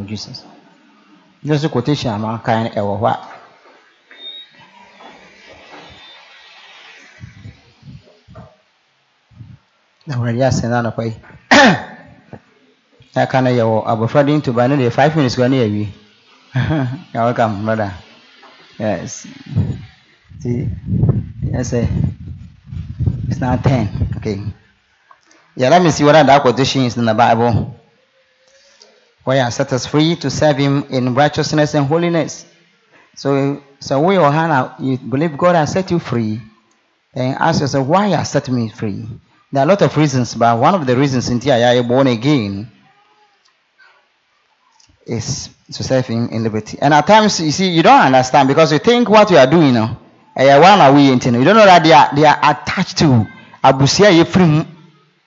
of Jesus. Just quotation ama kan ɛwɔ hɔ a na wɔde asɛn na anɔpa yi aka no yɛwɔ abɔfra de ntoba no deɛ five minutes kora ne yɛwie you're welcome brother yes. See yes sir. it's now 10 okay. Yeah let me see what that quotation is in the bible where he set us free to serve him in righteousness and holiness so so we or hannah you believe god has set you free and ask yourself why has set me free there are a lot of reasons but one of the reasons in I are born again is to serve him in liberty. And at times, you see, you don't understand because you think what you are doing, you know, one away, you don't know that they are, they are attached to abusia yefrim,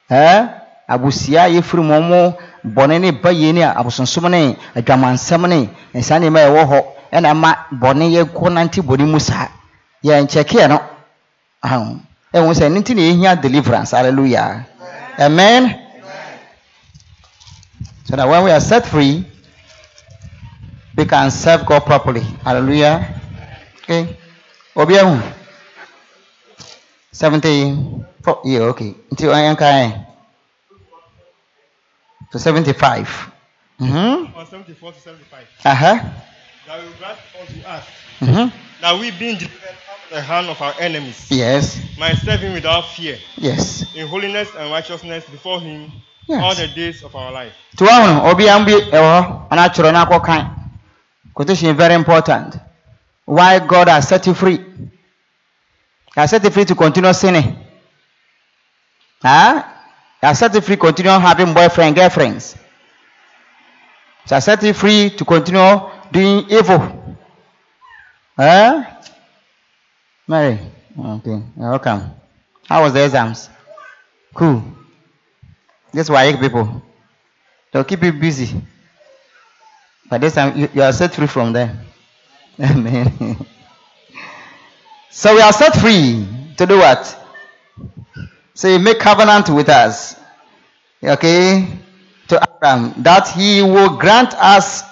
eh? abusia yefrim bɔne ne ba yie ne abosonsom ne adwamansɛm ne nsa nneɛma a ɛwɔ hɔ ɛna ma bɔne yɛ kɔ nante bɔne mu saa yɛn nkyɛkeɛ no ahom ɛhu sɛ ne nti na yɛhia deliverance hallelujah amen so that when we are set free we can serve God properly. Hallelujah. Okay. Obiahu. 74. Yeah, okay. Until I am kind. To 75. Mm-hmm. On 74 to 75. Uh-huh. That will grant unto us Mm-hmm. that we being delivered of the hand of our enemies Yes. might serve him without fear Yes. in holiness and righteousness before him Yes. all the days of our life. To one, Obiahu bi ɛwɔ hɔ. Ana kyerɛ na akɔ kan. Quotation is very important. Why God has set you free. He has set you free to continue sinning. Huh? Has set free continue having boyfriend, girlfriends. He has set free to continue doing evil. Huh? Mary. Okay. You're welcome. How was the exams? Cool. That's why people. They'll keep you busy. But this time you, you are set free from them. Amen. so we are set free to do what? He make covenant with us. Okay? To Abraham that he will grant us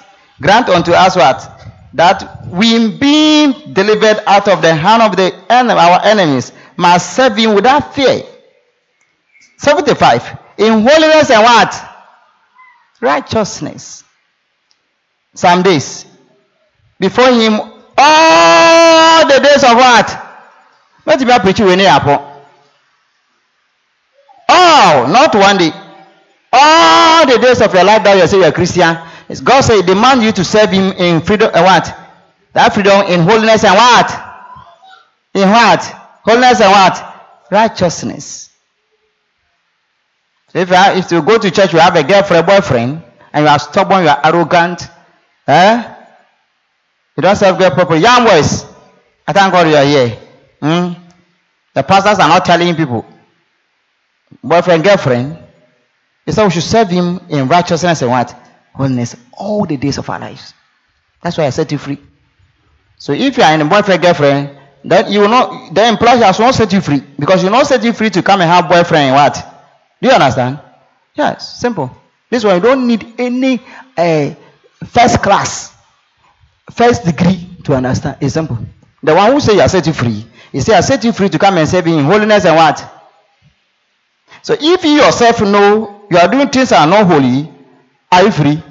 grant unto us what? That we being delivered out of the hand of the enemy, our enemies must serve him without fear. 75. In holiness and what? Righteousness some days before him all the days of what? Let me preach you here. Not one day. All the days of your life that you say you're a Christian. God said, demand you to serve Him in freedom and what? That freedom in holiness and what? In what? Holiness and what? Righteousness. If you, are, if you go to church, you have a girlfriend, boyfriend, and you are stubborn, you are arrogant, eh? You don't serve God properly. Young boys, I thank God you are here. Hmm? The pastors are not telling people, boyfriend, girlfriend, they say we should serve Him in righteousness and what? Holiness all the days of our lives. That's why I set you free. So if you are in a boyfriend, girlfriend, then you will not, the employer has not set you free because you not set you free to come and have boyfriend and what? Do you understand? Yes, simple. This one you don't need any uh, first class, first degree to understand. It's simple. The one who say you are set you free, he say I set you free to come and serve me in holiness and what? So if you yourself know you are doing things that are not holy, are you free?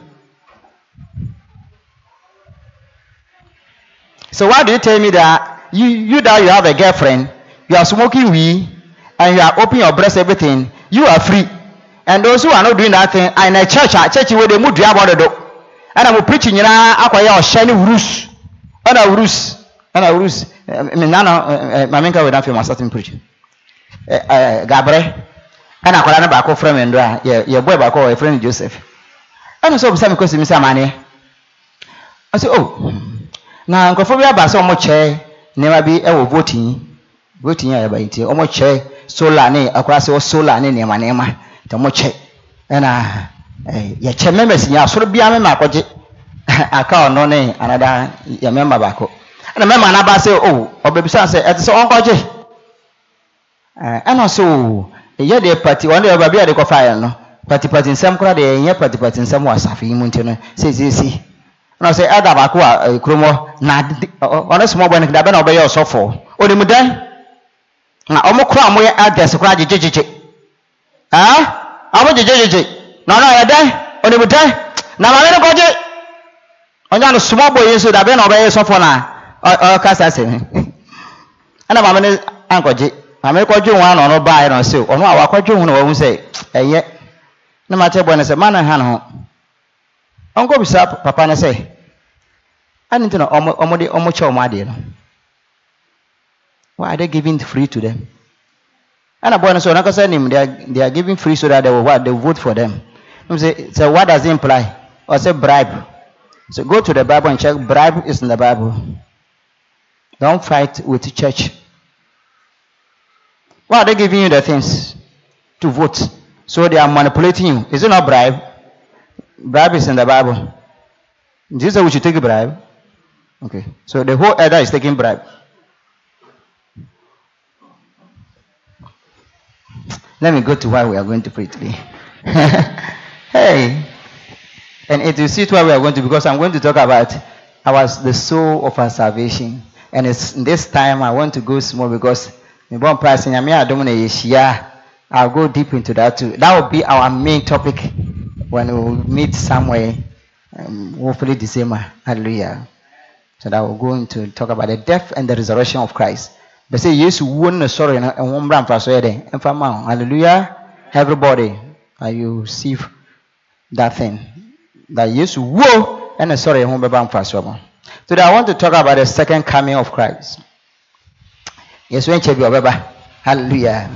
So why do you tell me that you you that you have a girlfriend, you are smoking weed, and you are opening your breast, everything, you are free. And those who are not doing that thing are in a church, a church where they move about the And I'm preaching, you know, akwaya or shiny urus, and a urus, and a urus. I eh, mean, nana, my main with that film, I started preaching. Eh, eh, Gabre, and I call an abacco from Indra, your boy back or a friend Joseph. And so, some question, Miss Amani. I said, oh, na nkurɔfoɔ bi aba sɛ wɔn kyɛ nneɛma bi wɔ voting voting a yɛba yi nti wɔn kyɛ solar ne akora sɛ wɔ solar ne nneɛma nneɛma nti wɔn kyɛ ɛna ɛɛ yɛkyɛ members nyɛ asoro biara member akɔgye aka ɔno ne anada yɛ member baako ɛna member n'aba sɛ o ɔbɛbisa sɛ ɛte sɛ ɔnkɔgye ɛɛ ɛna sɛ o ɛyɛ deɛ party wɔn deɛ ɔba bi a de kɔfa yɛn no patipati nsɛm koraa deɛ ɛnyɛ patipati nsɛm wɔ asafo yi mu nti no seesiesi na ɔsɛ ɛda baako a kurom hɔ na ɔno small boy no dabɛ na ɔbɛyɛ ɔsɔfoɔ onimu dan na ɔmo koraa ɔmo yɛ adɛs koraa gyegyegyegye ah ɔmo gyegyegyegye na ɔno ɔyɛ dan onimu dan na maame no kɔgye ɔnya no small boy yi nso dabɛ na ɔbɛyɛ sɔfoɔ na ɔkasa asɛm ɛna maame no ankɔgye kɔgye wɔn ano ɔno baeɛ na ɔsɛ ɔno a wakɔgye wɔn na wɔn sɛ ɛyɛ na ma kyerɛ bɔ sɛ ma no ha ne ho ɔnkɔ bisa papa no sɛ ade nti na ɔmo ɔmo de ɔmo kyɛ ɔmo adeɛ no why are they giving free to them? Ɛna bɔ no sɛ ɔno akasa nim they are they are giving free so that they will what they will vote for them. No say so what does it imply? Or say bribe. So go to the bible and check bribe is in the bible. Don't fight with the church why are they giving you the things to vote? So they are manipulating you. Is it not bribe? Bribe is in the bible. You say we should take a bribe? Okay. So the whole elder is taking bribe. Let me go to why we are going to pray today. Hey. And it will suit why we are going to because i'm going to talk about our the soul of our salvation. And it's this time i want to go small because me born price nyame adom na yɛhyia. I'll go deep into that too. That will be our main topic when we meet somewhere um, hopefully december. Hallelujah. So that we'll go into talk about the death and the resurrection of christ. But say yesu wuo no sɔre no ɛho mmra mfa so yɛ dɛ hallelujah. Everybody uh, you receive that thing? That yesu wuo ɛna sɔre ɛho bɛba mfa so ma today i want to talk about the second coming of christ yesu nkyɛ bi ɔbɛba hallelujah.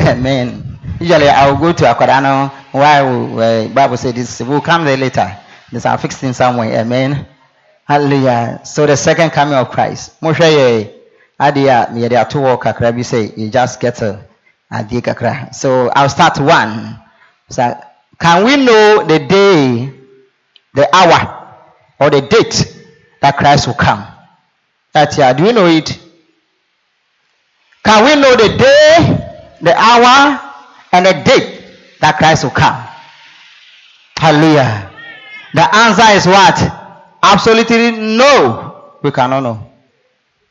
Amen. Usually i will go to akwadaa no why uh, bible say this. We will come there later. This i fix things somewhere. Amen. Hallelujah. So the second coming of christ. Mohwɛ yɛ adeɛ a yɛde ato bi sɛ you just get a adeɛ kakra so i'll start one. So can we know the day the hour or the date that christ will come? That year do you know it can we know the day, the hour, and the date that Christ will come? Hallelujah. The answer is what? Absolutely no. We cannot know.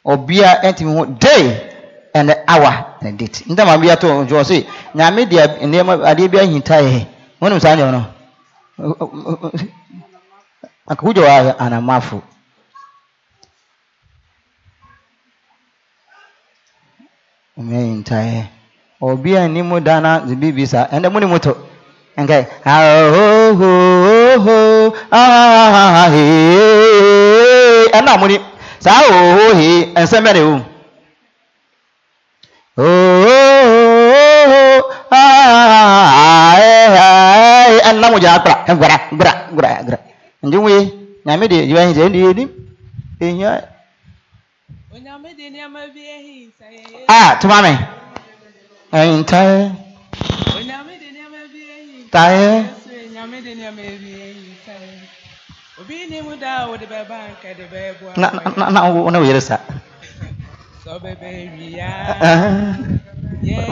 Obia entimi day and the hour and the date. Nta ma bia to jo say nyame dia nneɛma adeɛ bi ahinta yɛ. Wonim saa nneɛma no? Akawudwo wa anamafo. Mɛntaɛ obi a ni mu da na bibi sa ɛnɛ mu ni mu to nkɛ ahohoho ahahahee ɛna mu ni saa ahohohe nsɛm bɛ de o ohoho ahahahee ɛna mu gyina kora gbara gbara gbara gbara ndi mu ye. Nyame de yɛ ɛyɛ ɛdi yɛ di ehia a wode bɛba nka de bɛɛboa na na na na wo na wo yere sa sɛ ɔbɛbɛ awia Aha.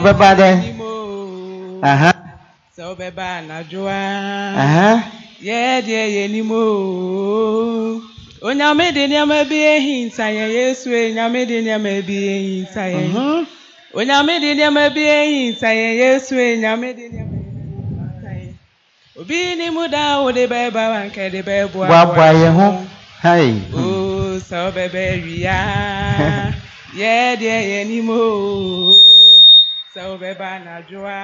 Bɛba dɛn? mo aha sɛ ɔbɛba anadwoa aha yɛ deɛ yɛnim o onyame de nneɛma bi ahinta yɛ yesu onyame de nneɛma bi ahinta yɛ mhm onyame de nneɛma bi ahinta yɛ yesu onyame de nneɛma bi ahinta yɛ obi ni mu da a wode bɛɛba wanka de bɛɛboa boaboa yɛn ho hai. O sɛ ɔbɛbɛ awia yɛ deɛ yɛnim o sɛ ɔbɛba anadwoa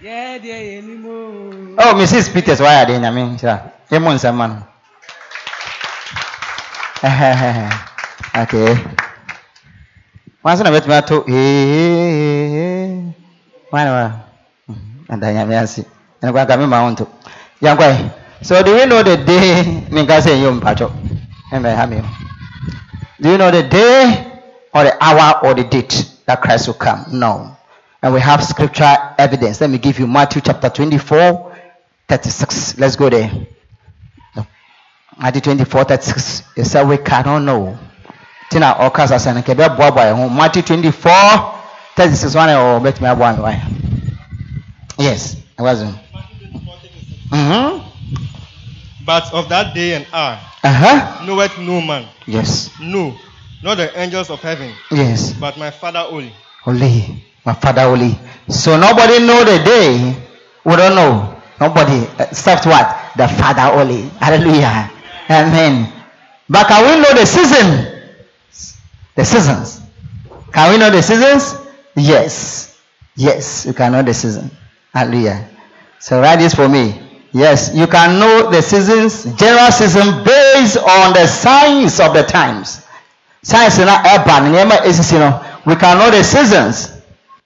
yɛ deɛ yɛnim o oh mrs peters wayɛ adeɛ nyame? Nhyira yɛmmɔ nsɛm ma no okay. Wanso na bɛtumi ato ee wane wa ada nyame ase ɛne kwanka mema wo nto yankwae so do we know the day ɛyɛ mpatwɔ ɛmɛ ha me do you know the day or the hour or the date that christ will come? No. And we have scripture evidence. Let me give you matthew chapter 24 36 let's go there Matthew 24, 36. It said we cannot know. Tina Okas as an Kebe Boba home. Matthew 24, 36 one or bet me a one. Yes, I wasn't. Mm-hmm. But of that day and hour Uh-huh. knoweth no man, Yes. no, not the angels of heaven, Yes. but my Father only. Only. My father only. So nobody know the day. We don't know. Nobody except what? The father only. Hallelujah. Amen. But can we know the season? The seasons. Can we know the seasons? Yes. Yes, you can know the season. Hallelujah. So write this for me. Yes, you can know the seasons, general season based on the signs of the times. Signs na urban, we can know the seasons.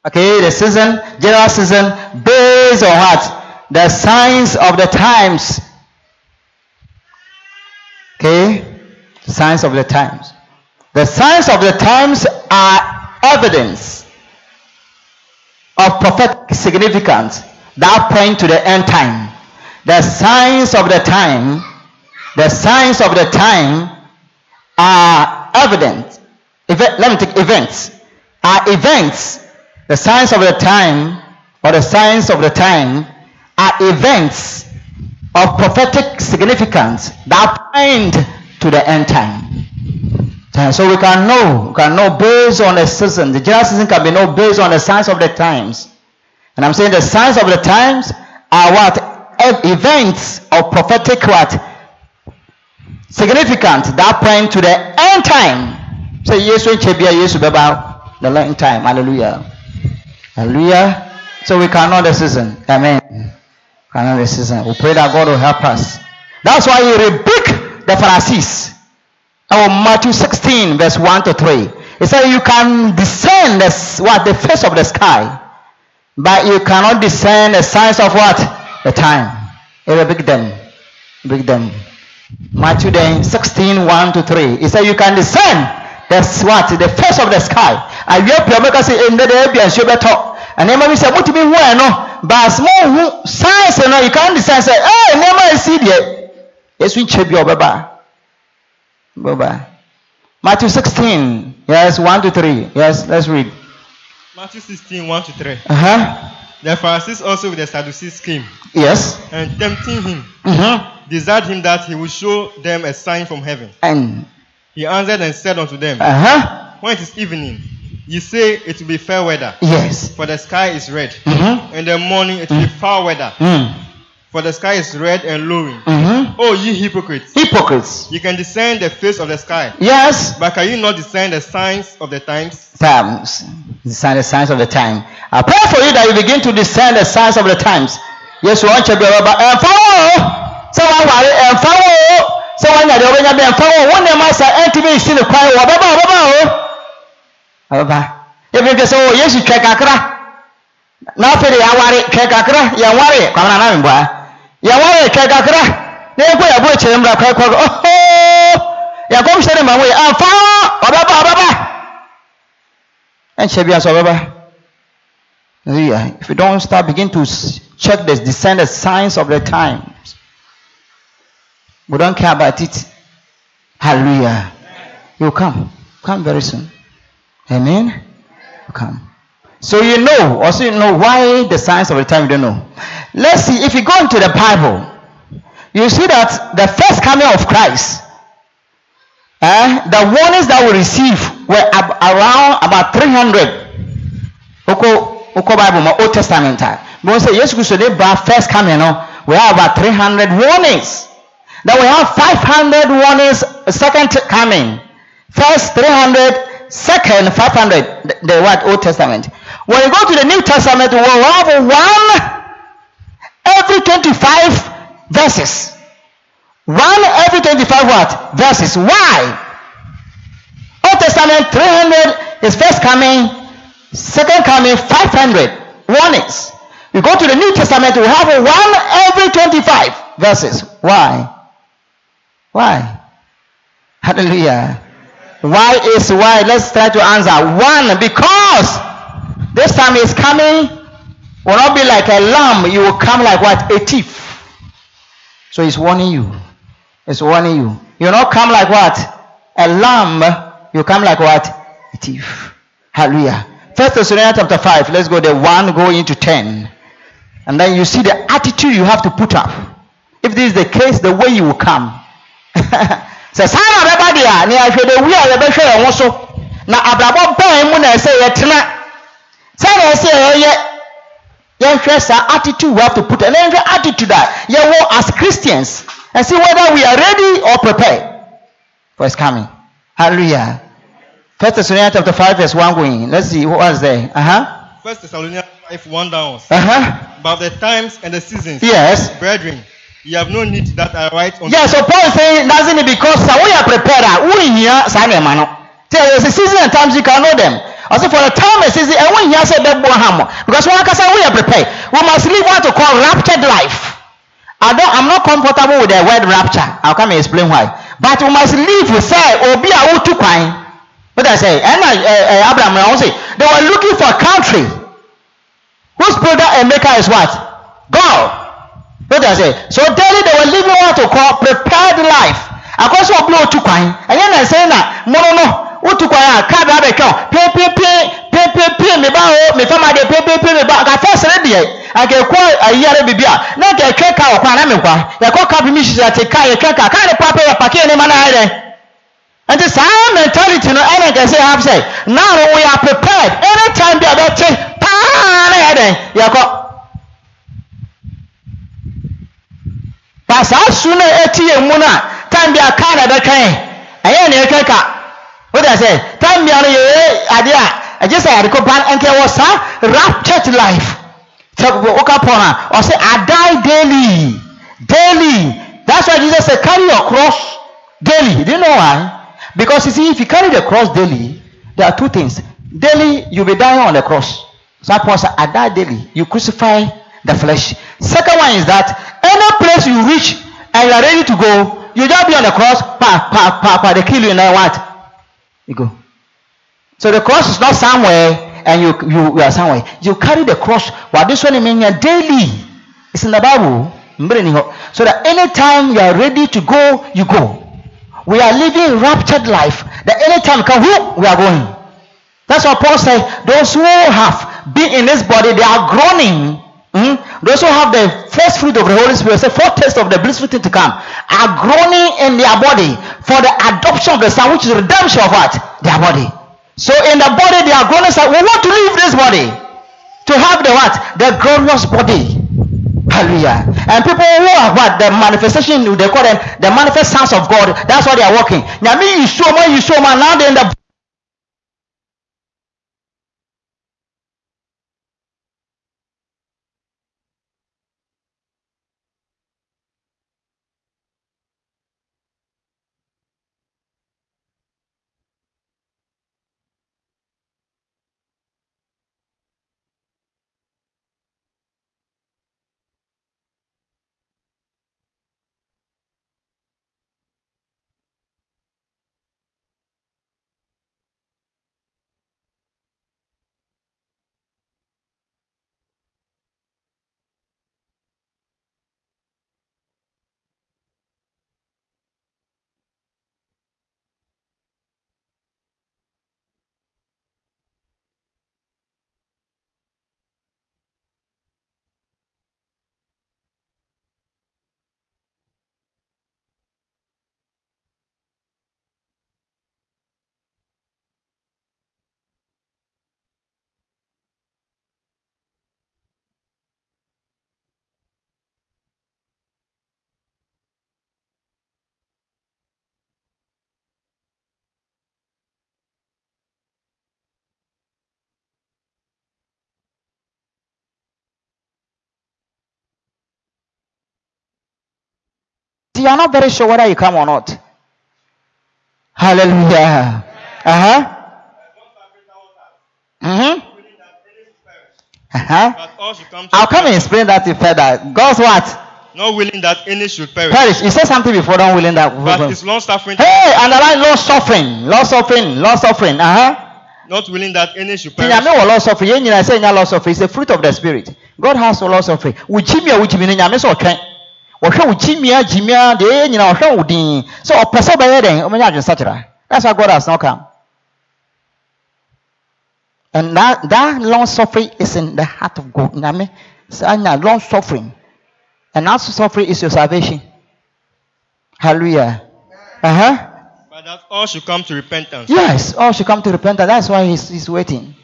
Okay, the season, general season based on what? The signs of the times. Okay, signs of the times. The signs of the times are evidence of prophetic significance that point to the end time. The signs of the time, the signs of the time are evident. Let me take events. Are events. The signs of the time or the signs of the time are events of prophetic significance that point to the end time. Uh, So we can know, we can know based on the season. The general season can be known based on the signs of the times. And I'm saying the signs of the times are what? Events of prophetic what? Significant that point to the end time. Say yes when Chebia yes about the end time. Hallelujah. Hallelujah. So we can know the season. Amen. The season. We pray that God will help us. That's why he rebuked the Pharisees. Oh, Matthew 16, verse 1 to 3. He said, You can discern the, what, the face of the sky, but you cannot discern the signs of what? The time. He rebuked them. Rebuked them. Matthew then 16, 1 to 3. He said, You can discern the what? The face of the sky. And you have say, In the day, and you better. And then we say, What do you mean, where no? But small signs, you know, you can't discern. Say, Hey, never see there. Yes, we check your baba. Bye bye. Matthew 16, yes, 1 to 3. Yes, let's read. Matthew 16, 1 to 3. Uh huh. The Pharisees also with the Sadducees came, Yes. and tempting him, Mm-hmm. desired him that he would show them a sign from heaven. And, He answered and said unto them, uh huh. When it is evening, ye say it will be fair weather, Yes. for the sky is red. Mm-hmm. In the morning it will be foul weather, Mm. for the sky is red and lowering. Mm-hmm. O ye hypocrites, Hypocrites. ye can discern the face of the sky, Yes. but can you not discern the signs of the times? Times. Discern the signs of the time. I pray for you that you begin to discern the signs of the times. Yes, you want to be about and follow. So I worry and follow. So when you're doing your and follow, one of my son, and to be seen a quiet, what about, what about? Baba. If you say, oh, yes, you check akra. Now, for the awari, check akra, ya worry, come on, I'm boy. Ya worry, check akra. Then go, ya go, chimra, crack, oh, ya come, send him away, and follow, Baba, Baba. ɛnhyɛ bi asɔ bɛba hallelujah if you don't start begin to check this discern the signs of the times we don't care about it hallelujah you come come very soon amen come so you know also you know why the signs of the time you don't know let's see if you go into the bible you see that the first coming of christ eh, the warnings that we receive were ab- around about 300 Oko Oko Bible ma Old Testament time. But say yes, they brought first coming. No, we have about 300 warnings. Then we have 500 warnings. Second coming. First 300, second 500. The, the what Old Testament. When you go to the New Testament, we will have one every 25 verses. One every 25 what? Verses. Why? Old Testament 300 is first coming, second coming 500 warnings. You go to the New Testament, we have one every 25 verses. Why? Why? Hallelujah. Why is why? Let's try to answer. One, because this time is coming will not be like a lamb, you will come like what? A thief. So he's warning you. It's warning you. You not come like what? A lamb. You come like what? A thief. Hallelujah. First Thessalonians chapter 5. Let's go there. 1 go into 10. And then you see the attitude you have to put up. if this is the case the way you will come sɛ saa na bɛba deɛ a ne ahwɛ wi a yɛbɛhwɛ yɛn ho so na abrabɔ bɛn mu na ɛsɛ yɛtena. Sɛ na ɛsɛ yɛyɛ yɛnhwɛ saa attitude we have to put and yɛnhwɛ attitude a yɛwɔ as christians and see whether we are ready or prepared for his coming. Hallelujah. First thessalonians chapter 5 verse 1 going. Let's see what was there. Uh-huh. First Thessalonians 5 1 downwards. uh-huh. But the times and the seasons, yes. Brethren, ye have no need that I write unto Yeah, so Paul is saying doesn't it because sɛ are prepared ah, a wohia saa nneɛma no sɛ there's a season and times you can know them. Ɔsɛ for the time and season ɛwo nhia sɛ bɛboa ha mo oh. because wɔn akasa woyɛ prepared. We must live what to call raptured life. I don't I'm not comfortable with the word rapture. I'll come and explain why. But we must live sɛ obi a wotu kwan. What I say? Ɛna ɛ ɛ Abraham na wɔn say. They were looking for a country whose builder and maker is what? God. What I say? So daily they were living what to call prepared life. Akɔsɔ ɔbɛn otu kwan. Ɛyɛ na ɛsɛn na mono no otu kwan a kaa bi abɛtwa pepepe pepepe mi ba o mi fama de pepepe mi ba nka fɛs ne deɛ nka ekɔ ayiyare bibi a na etwa kaa wɔ kwan na mi nkwa yɛkɔ kaa bi mi hyehyɛ ate kaa yɛtwa kaa kaa ne papa yɛ paki ne ma na ayɛ dɛ. Nti saa mentality no ɛna nka ɛsɛ have say now we are prepared anytime bi a bɛte paa na. Ba saa su no a ɛti yɛn mu no a time bi a kaa na ɛbɛtwɛn. Ɛyɛ na ɛtwa ka. De sɛ time bi a no yɛyɛ adeɛ a ɛgye sɛ yɛde ko ban nka ɛwɔ saa raptured life. Sɛ woka pɔn I die daily. Daily. That's why Jesus said carry your cross daily. You know why? Because you see if you carry the cross daily there are two things. Daily you be dying on the cross. So Paul said I die daily. You crucify the flesh. Second one is that any place you reach and you are ready to go you just be on the cross pa pa pa pa they kill you and then what? You go. So the cross is not somewhere and you you, you are somewhere. You carry the cross. Well this one mean daily. It's in the bible. So that anytime you are ready to go you go. We are living raptured life. That anytime come who? We are going. That's what paul said those who have been in this body they are groaning. Mhm. Those who have the first fruit of the Holy Spirit, say foretaste of the blissful thing to come, are groaning in their body for the adoption of the Son, which is the redemption of what? Their body. So in the body, they are groaning, say, we want to leave this body to have the what? The glorious body. Hallelujah. And people who are what? The manifestation, they call them the manifest sons of God. That's why they are working. Now, me, you show me, you show me, now they're in the you are not very sure whether you come or not. Hallelujah. Uh huh. Mm hmm. Uh huh. But all should come I'll come and explain that to further. God's what? Not willing that any should perish, Perish. You said something before, don't willing that. but is long suffering, Hey, underline long suffering. Long suffering. Long suffering. Uh huh. not willing that any should perish. nyame wɔ long suffering. Yɛn nyinaa sɛ nya long suffering. It's the fruit of the spirit. God has a long suffering. Wo gyimi a wo gyimi no nyame sɛ ɔtwɛn. Wɔhwɛ wo gyimi a gyimi a deɛ ɛyɛ nyinaa ɔhwɛ wo din. Sɛ ɔpɛ sɛ ɔbɛyɛ dɛn ɔbɛnya adwensakyera. That's why God has not come. And that, that long suffering is in the heart of God. Nyame saa nya long suffering. And that suffering is your salvation. Hallelujah. Uh huh. But that all should come to repentance. Yes, all should come to repentance. That's why he's, he's waiting.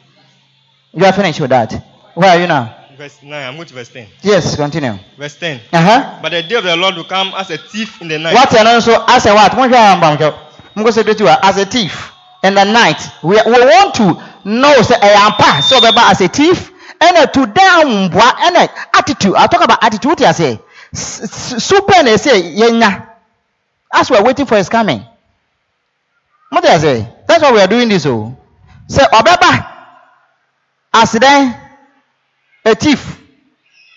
You are finished with that. Where are you now? Verse 9. I'm going to verse 10. Yes, continue. Verse 10. Uh huh. But the day of the Lord will come as a thief in the night. What and also as a what? Mo hwɛ amba nkɛ. Mo kɔ sɛ do to as a thief in the night. We, we want to know sɛ ɛyɛ ampa sɛ ɔbɛba as a thief and ɛna to mboa ɛna attitude. I'll talk about attitude. You say? Super ɛsɛ yɛnya. As we are waiting for his coming. What you say? That's why we are doing this o. Sɛ ɔbɛba as then a thief.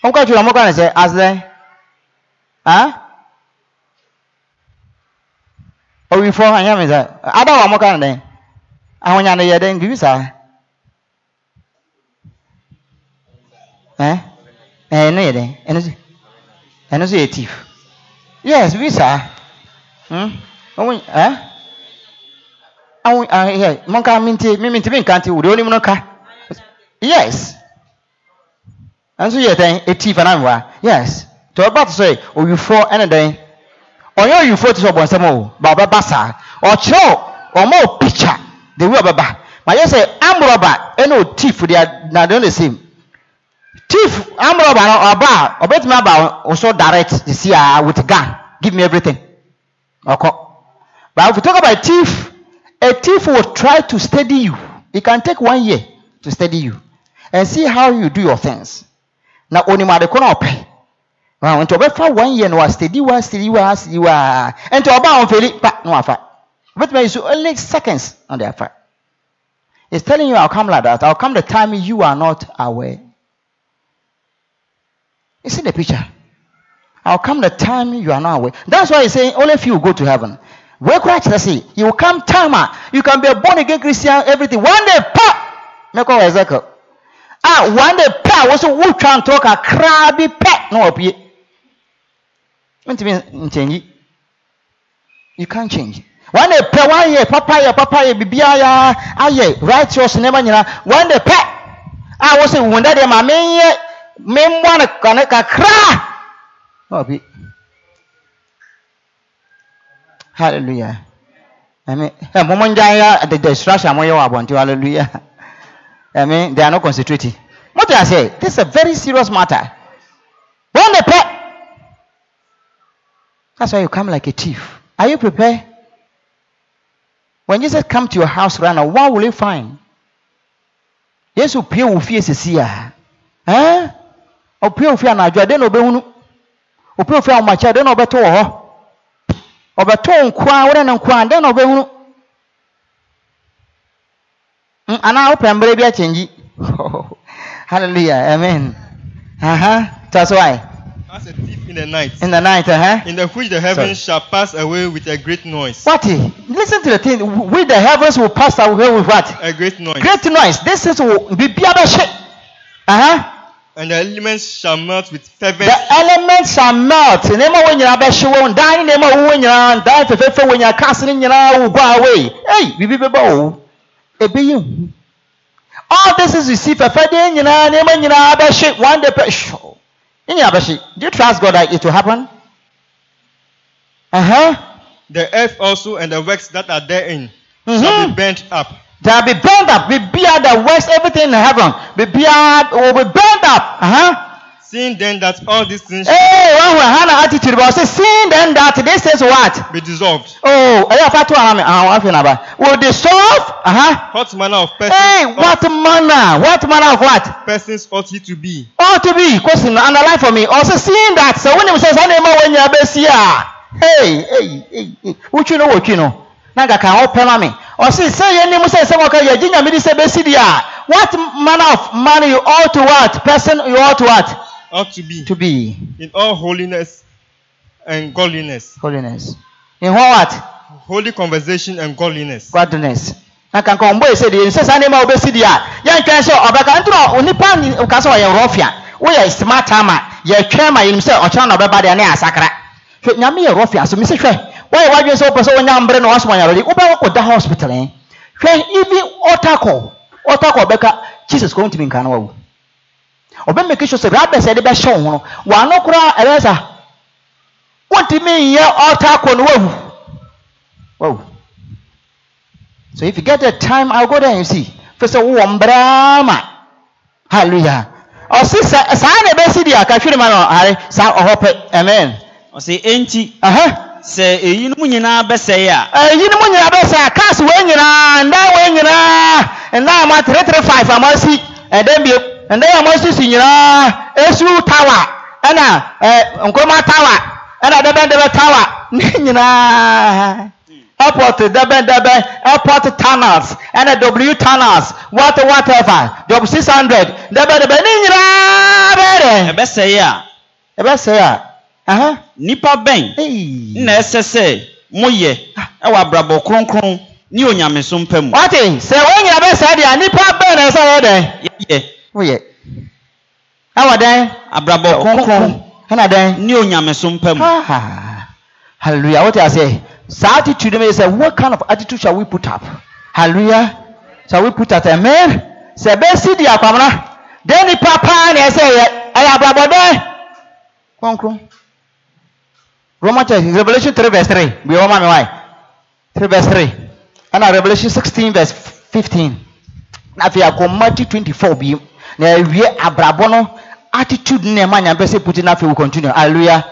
Wɔn kɔ atwi na wɔn kɔ na sɛ as then. Huh? owifo anya mi sɛ ada wa mo ka ne dɛn ahonya ne yɛ dɛn bibi saa ɛ ɛɛ ne yɛ dɛn ɛno so ɛno so yɛ tif yes bibi saa hmm ɔmo ɛ awo ahɛ mo nka mi nti mi mi nti mi nka nti wòde onim no ka yes. Ɛno so yɛ dɛn? Etif anam wa yes. Tɛ ɔba to say, so yɛ owifo ɛne dɛn? Ɔnyɛ oyinfo ti sɛ ɔbɔnsɛm o. Ba ɔbɛba saa. Ɔkyerɛw ɔmo o picture the way ɔbɛba. Ma yɛ sɛ amrɔba ɛna o thief deɛ na de the same. Thief amrɔba no ɔba a ɔbɛtumi aba ɔso direct the see ah with gun give me everything. Ɔkɔ. But if you talk about thief a thief will try to steady you. It can take one year to steady you and see how you do your things na onim adeko na ah, ɔpɛ nti ɔbɛfa one year na wastedi wa stedi wa stedi wa. Nti ɔba a ɔnfɛli pa na wafa ɔbɛtumi ayi so only seconds na de afa. He's telling you i'll come like that i'll come the time you are not aware. You see the picture? I'll come the time you are not aware? That's why he's saying only few go to heaven. Wey kura kyerɛ se you will come time a you can be a born again christian everything. One day pa! Mɛkɔ wɔ ezekiel ah one day pa woso wotwa ntɔ kakra bi pɛ na wɔpie ntumi nkyɛnyi you can't change. Day pɛ wayɛ papa yɛ papa yɛ biribiara ah, ah, yɛ ayɛ righteous nneɛma nyinaa day pɛ ah, a wɔsɛ wɔn dɛ deɛ ma menyɛ memmoa no kane kakra na wɔpie hallelujah ɛmi ɛ mɔmɔ ngyan ya the distraction a wɔyɛ wɔ abɔnten hallelujah ɛmi they are not concentrating mo ti a sɛ this is a very serious matter one day pɛ. That's why you come like a thief. Are you prepared? When Jesus come to your house right now, what will you find? Yesu pie wo fie sisi a. Eh? Opie wo fie anadwo ade na obehunu. Opie wo fie amakye ade na obeto wo hɔ. Obeto nkoa wore ne nkoa ade na obehunu. Mm, ana wo pɛmbere bi akyɛngyi. Hallelujah. Amen. Uh-huh. That's why. As a thief in the night. In the night, uh-huh. In the which the heavens shall pass away with a great noise. What? Listen to the thing. With the heavens will pass away with what? A great noise. Great noise. This is bibia bɛhyɛ. Uh-huh. And the elements shall melt with fervent The elements shall melt. Nneɛma wɔ nyinaa bɛhye wɔn. Dan ne nneɛma wɔ wɔ nyinaa. Dan fɛfɛɛfɛ wɔ nyinaa. Cars ne nyinaa will go away. Hey, bibi bɛba o. Ebe yi hu. All this is you see fɛfɛdeɛ nyinaa nneɛma nyinaa bɛhye. One day pɛ. Sure. Ne nyinaa bɛhye. Do you trust God that it will happen? Uh-huh. the earth also and the works that are therein shall Mhm. be burnt up. Will be burned up. Bibia the works, everything in heaven. Bibia will be burned up. Uh-huh. Seeing then that all these things Hey, one way, Hannah attitude, but say, seeing then that this is what? shall be dissolved. Oh, I have to have I feel about. Will dissolve? Uh-huh. What manner of persons, Hey, ought, what manner? What manner of what? persons ought he to be? Ought to be. Question underline for me. Also seeing that. So when he says, I name when you're best here. Hey, hey, hey, hey. What you know, what you know? Naga can open me. Or say, say, any mu say, some okay, you're ginger, me say, best here. What manner of man you ought to what? Person you ought to what? Ought to be To be. in all holiness and godliness. Holiness. In what? Holy conversation and godliness. godliness na kanka ɔmbɔ ese deɛ saa nneɛma a wobɛsi deɛ a yɛntwɛn sɛ ɔbɛka ntorɔ onipa ni ka sɛ ɔyɛ rɔfia woyɛ smart ama yɛtwɛn ma yɛnim sɛ ɔkyerɛ na ɔbɛba deɛ ne asakra hwɛ nyame yɛ rɔfia so mesi hwɛ woyɛ wadwene sɛ wopɛ sɛ wonya mbere na wasoma nyarɔde wobɛwɔ kɔda hospital ɛ hwɛ even ɔtakɔ ɔtakɔ bɛka jesus kɔ wontumi nka no wawu ɔbɛ make sure sɛ rabɛs ɛde bɛhyɛ wo ho no wano koraa ɛbɛyɛ sa wontumi nyɛ ɔta kɔ no wawu wawu so if you get the time i'll go there and see. Fɛ sɛ wowɔ mbraa ma hallelujah. Ɔsi sɛ saa na ɛbɛsi di akahwere ma no are saa ɔhɔ pɛ amen. Ɔsɛ enti sɛ eyinom nyinaa bɛsɛe a mo nyinaa bɛ sɛ cars wei nyinaa ndan wei nyinaa ndan a three five a mo asi ɛdan bie ndan a mo asi si nyinaa esu tower. Ɛna ɛɛ nkroma tower. Ɛna dɛbɛdɛbɛ tower. Ne nyinaa airport dɛbɛdɛbɛ airport tunnels. Ɛna w tunnels. What whatever. W six hundred. Dɛbɛdɛbɛ ne nyinaa bɛyɛ dɛ ɛbɛsɛe a ɛbɛ sɛ a ɛhɛ nnipa bɛn ɛyi na ɛsɛ sɛ moyɛ ɛwɔ abrabɔ kronkron ne onyameso mpa mu wate sɛ wɔn nyinaa bɛ sɛ deɛ nipa bɛn na ɛsɛ yɛ dɛ. Woyɛ. Ɛwɔ dɛn? Abrabɔ kronkron ɛna dɛn? Ne onyameso mpa mu. Ah, hallelujah. Wote ase saa attitude no sɛ what kind of attitude shall we put up? Hallelujah. Shall we put up amen? Sɛ ɛbɛsi di akwamena dɛn nipa paa na ɛsɛ yɛ ɛyɛ abrabɔ dɛn? Kronkron roman church revolution three verse three. Bi wɔn ma mi wa three verse three. Ɛna revolution sixteen verse fifteen. Na afei akɔ twenty four bi na awie abrabɔ no attitude ne ɛma nyame sɛ puti na afei we continue. Hallelujah.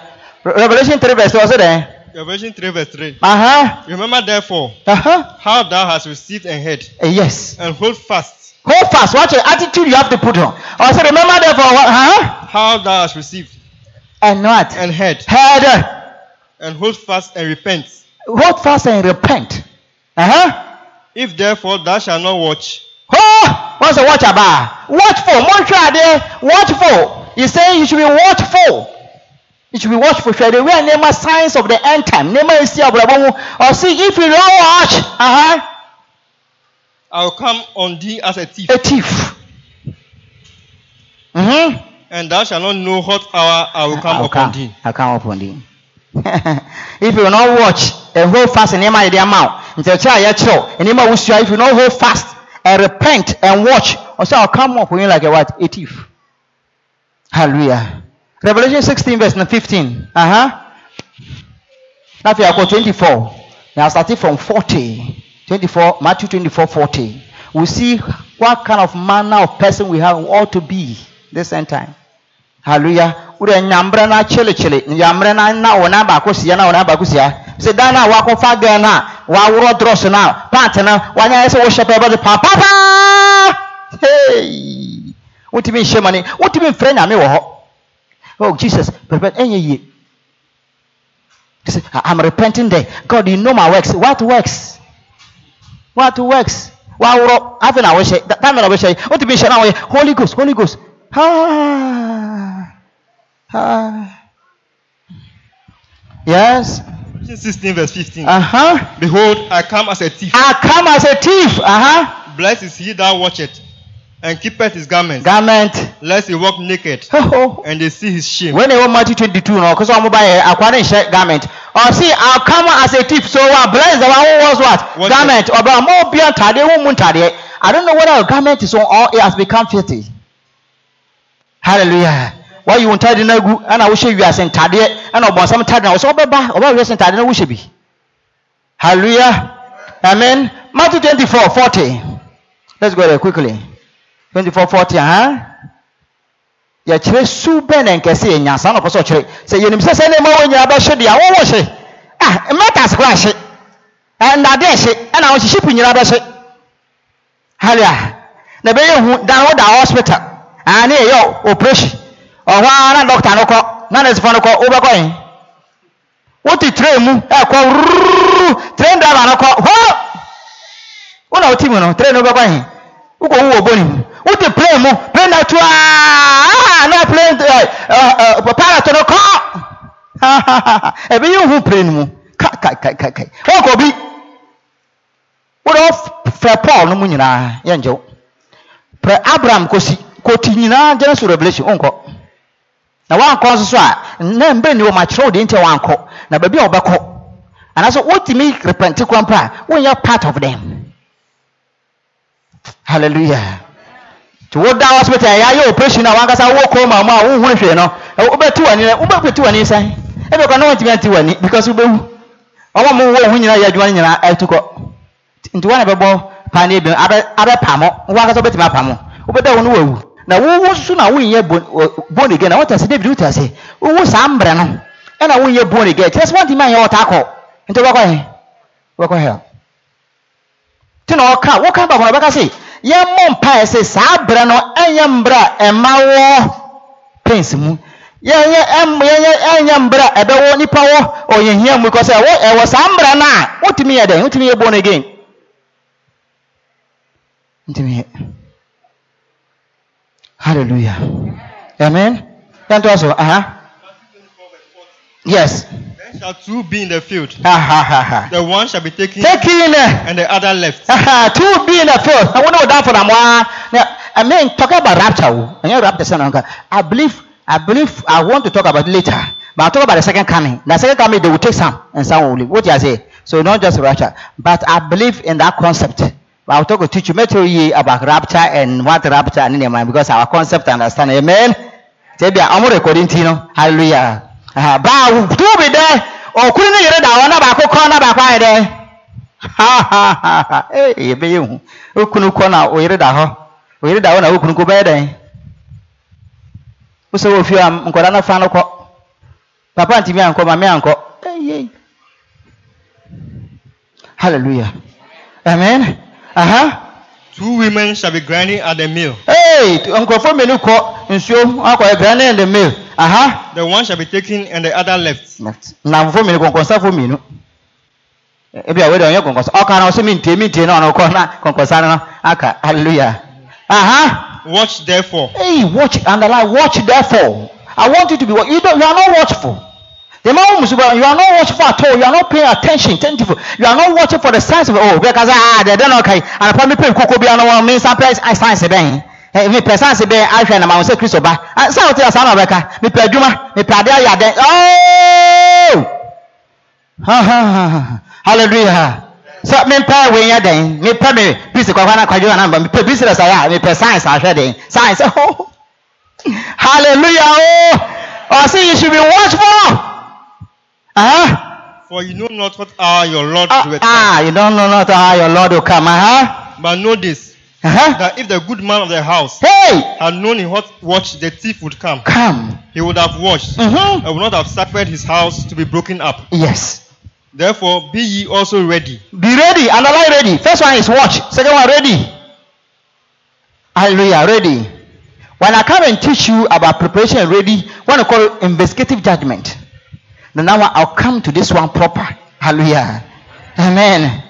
Re- revolution three verse ɔsɛ dɛn Revelation 3 verse 3. aha Remember therefore aha how thou hast received and heard, Eh, yes. and hold fast. Hold fast. Watch your attitude you have to put on. Ɔsɛ remember therefore what huh? how thou hast received and what? and heard, heard and hold fast and repent. hold fast and repent. Aha If therefore thou shalt not watch, what's the watch about watchful monhwɛ adeɛ watchful you say you should be watchful you should be watchful hwɛ de wia nneɛma signs of the end time? Nneɛma esi abrabɔ mu see, if you don't watch aha I will come on thee as a thief, a thief. Mm-hmm. and thou shalt not know what hour I will come I'll upon come. thee. I'll come upon thee. if you not watch and hold fast in nneɛma yɛ de ama wo nkyɛnkyɛn a yɛkyerɛw nneɛma a wosua if you not hold fast and repent and watch ɔsɛ I'll come upon you like a what a thief. Hallelujah. Revelation sixteen verse fifteen. Uh-huh. Now if you are twenty four. Now starting from forty. 24 Matthew 24 40. We see what kind of manner of person we have ought to be this end time. Hallelujah. Wode nyambrɛ na kyelekyele nyambrɛ na na wɔ na baako sia na wɔ na baako sia. Sɛ dan na wakɔfa girl na waworɔ drɔs na pant na wanya yɛ sɛ wohyɛ pɛ bɛde paapaa. Hey. Wotumi nhyɛ ma ne wotumi mfrɛ nyame wɔ hɔ. Oh Jesus, pɛpɛ ɛnyɛ yie. I'm repenting there. God, you know my works. What works? What works? Waworo afei na wɔhyɛ da- time na wɔhyɛ wotumi hyɛ na wɔyɛ Holy Ghost Holy Ghost. Ah. Ah. Yes. Revelation 16 verse 15. Uh huh. Behold, I come as a thief. I come as a thief. Uh huh. Blessed is he that watcheth, and keepeth his garment, Garment. lest he walk naked, Oh. and they see his shame. When they were Matthew 22, no, because I'm by acquiring garment. Or see, I'll come as a thief. So what? Bless the one who was what? What garment. Or but more beyond tade, who. I don't know whether a garment is on or it has become filthy. Hallelujah. Why you want tade na gu? And I wish you are saying tade. And I want some tade now. So obeba, obeba you saying tade na wish be. Hallelujah. Amen. Matthew 24, 40. Let's go there quickly. 24, 40. Uh-huh. yɛkyerɛ su bɛn na nkɛse yɛ nyansa na ɔpɛ sɛ ɔkyerɛ sɛ yɛnim sɛ sɛ nneɛma wɔ nyinaa bɛhye deɛ wɔwɔ hye ah mmetas kora hye nnade hye ɛna wɔhye ship nyinaa bɛhye halleluya na ɛbɛyɛ hu dan wo da hospital ah ne yɛyɛ operation. Ɔhɔ na doctor no na nursefoɔ no kɔ wobɛkɔ yɛn wote train mu ɛkɔ rrrr train driver no kɔ hɔ wona mu no train no wobɛkɔ yɛn wokɔ wu wɔ bɔne mu wote plane mu plane na to aa na plane pilot no kɔ ɛbɛyɛ hu plane mu kai kai kai kai kai wɔkɔ bi wode ɔfrɛ paul no mu nyinaa yɛngyew prɛ abraham kɔsi kɔti nyinaa genesis revelation wonkɔ na wankɔ nso so a na mbɛ ni wɔ ma kyerɛw deɛ nti a wankɔ na baabi a wɔbɛkɔ anaasɛ wotumi repɛnte kora mpo a wonyɛ part of them. Hallelujah. Nti woda hospital a yɛayɛ operation a wankasa wowɔ kɔma mu a wohunu hwee no wobɛtu w'ani no wobɛtu w'ani sɛn ebi kɔ na wɔntumi ante w'ani because wobɛwu ɔma mo wɔ ho nyinaa yɛ adwuma no nyinaa ɛtu kɔ. Nti wɔn na bɛbɔ paa ne ebi abɛ abɛpam wo wankasa wobɛtumi apam wo wobɛda wo no wawu. Na wo wo nso na wonyɛ born again na wɔte ase david wote ase. Wowu saa mbrɛ no. Ɛna wonyɛ born again kyerɛ sɛ wɔntumi anyɛ wɔta akɔ. Nti wobɛkɔ he wobɛkɔ hell nti na ɔka wɔka ba bɔnɔ bɛka se yɛmmɔ mpaeɛ sɛ saa berɛ no ɛnyɛ mberɛ a ɛma wɔ pens mu. Yɛnyɛ ɛnyɛ a ɛbɛwɔ nipa wɔ ɔyɛhia mu. Kɔ sɛ ɛwɔ saa mberɛ no a wotumi yɛ dɛn? Wotumi yɛ born again ntumi yɛ hallelujah amen yɛntoa so aha yes Then shall two be in the field, ha ha ha ha the one shall be taken taking uh, and the other left. Two be in the field. I wonder what that for them. I mean, talking about rapture. oh, you rapture. I believe, I believe, I want to talk about it later. But I'll talk about the second coming. The second coming, they will take some and some will leave. What you say? So not just rapture, but I believe in that concept. But I'll talk to teach you make sure you about rapture and what rapture and in your mind because our concept understand. Amen. Tell me, I'm recording to you. know. Hallelujah. Uh, but two be there. Or couldn't you read that one about corner back there? ha ha ha ha ee yɛbɛyɛ hu okunu kɔ na oyere da hɔ oyere da hɔ na okunu kɔ bɛyɛ dɛn wosɛ wɔ fie a nkɔda no fa no kɔ papa ntumi ankɔ mame ankɔ ɛyɛ hallelujah amen aha Two women shall be grinding at the mill. ee nkurɔfoɔ mmienu kɔ nsuo akɔ ɛgrane in the mill aha The one shall be taken and the other left. nnamfoɔ mmienu kɔnkɔnsafoɔ mmienu ebi a wei de ɔnyɛ kɔnkɔnsa ɔka na ɔsɛ mintie mintie na ɔno kɔ na kɔnkɔnsa no aka hallelujah aha. Watch therefore, Hey, watch, underline, watch therefore. I want you to be, you don't, you are not watchful. The man who you are not watchful at all. You are not paying attention, attentive. You are not watching for the signs of, oh, because ah, they don't okay. And I probably pay Coco be on one means some place I signs a bang. Hey, me person say be I share na ma say Christo ba. And so what you are Rebecca. Me pe adwuma, me pe ade ya den. Oh! Ha ha ha. ha. Hallelujah. So me pɛ wei yɛ den me pɛ me bisi kɔkɔ na kwadwo na me pɛ bisi rɛ sayɛ me pɛ science ahwɛ den science oh hallelujah oh ɔsi you should be watchful ah for you know not what hour your Lord ah doeth. ah you don't know not how your lord will come ah But know this, uh-huh. that if the good man of the house hey! had known in what watch the thief would come, come. He would have watched mm-hmm. and would not have suffered his house to be broken up. yes. Therefore, be ye also ready, be ready. Underline ready? First one is watch. Second one ready. Hallelujah ready. When I come and teach you about preparation and ready what I call investigative judgment then now I'll come to this one proper. Hallelujah. Amen.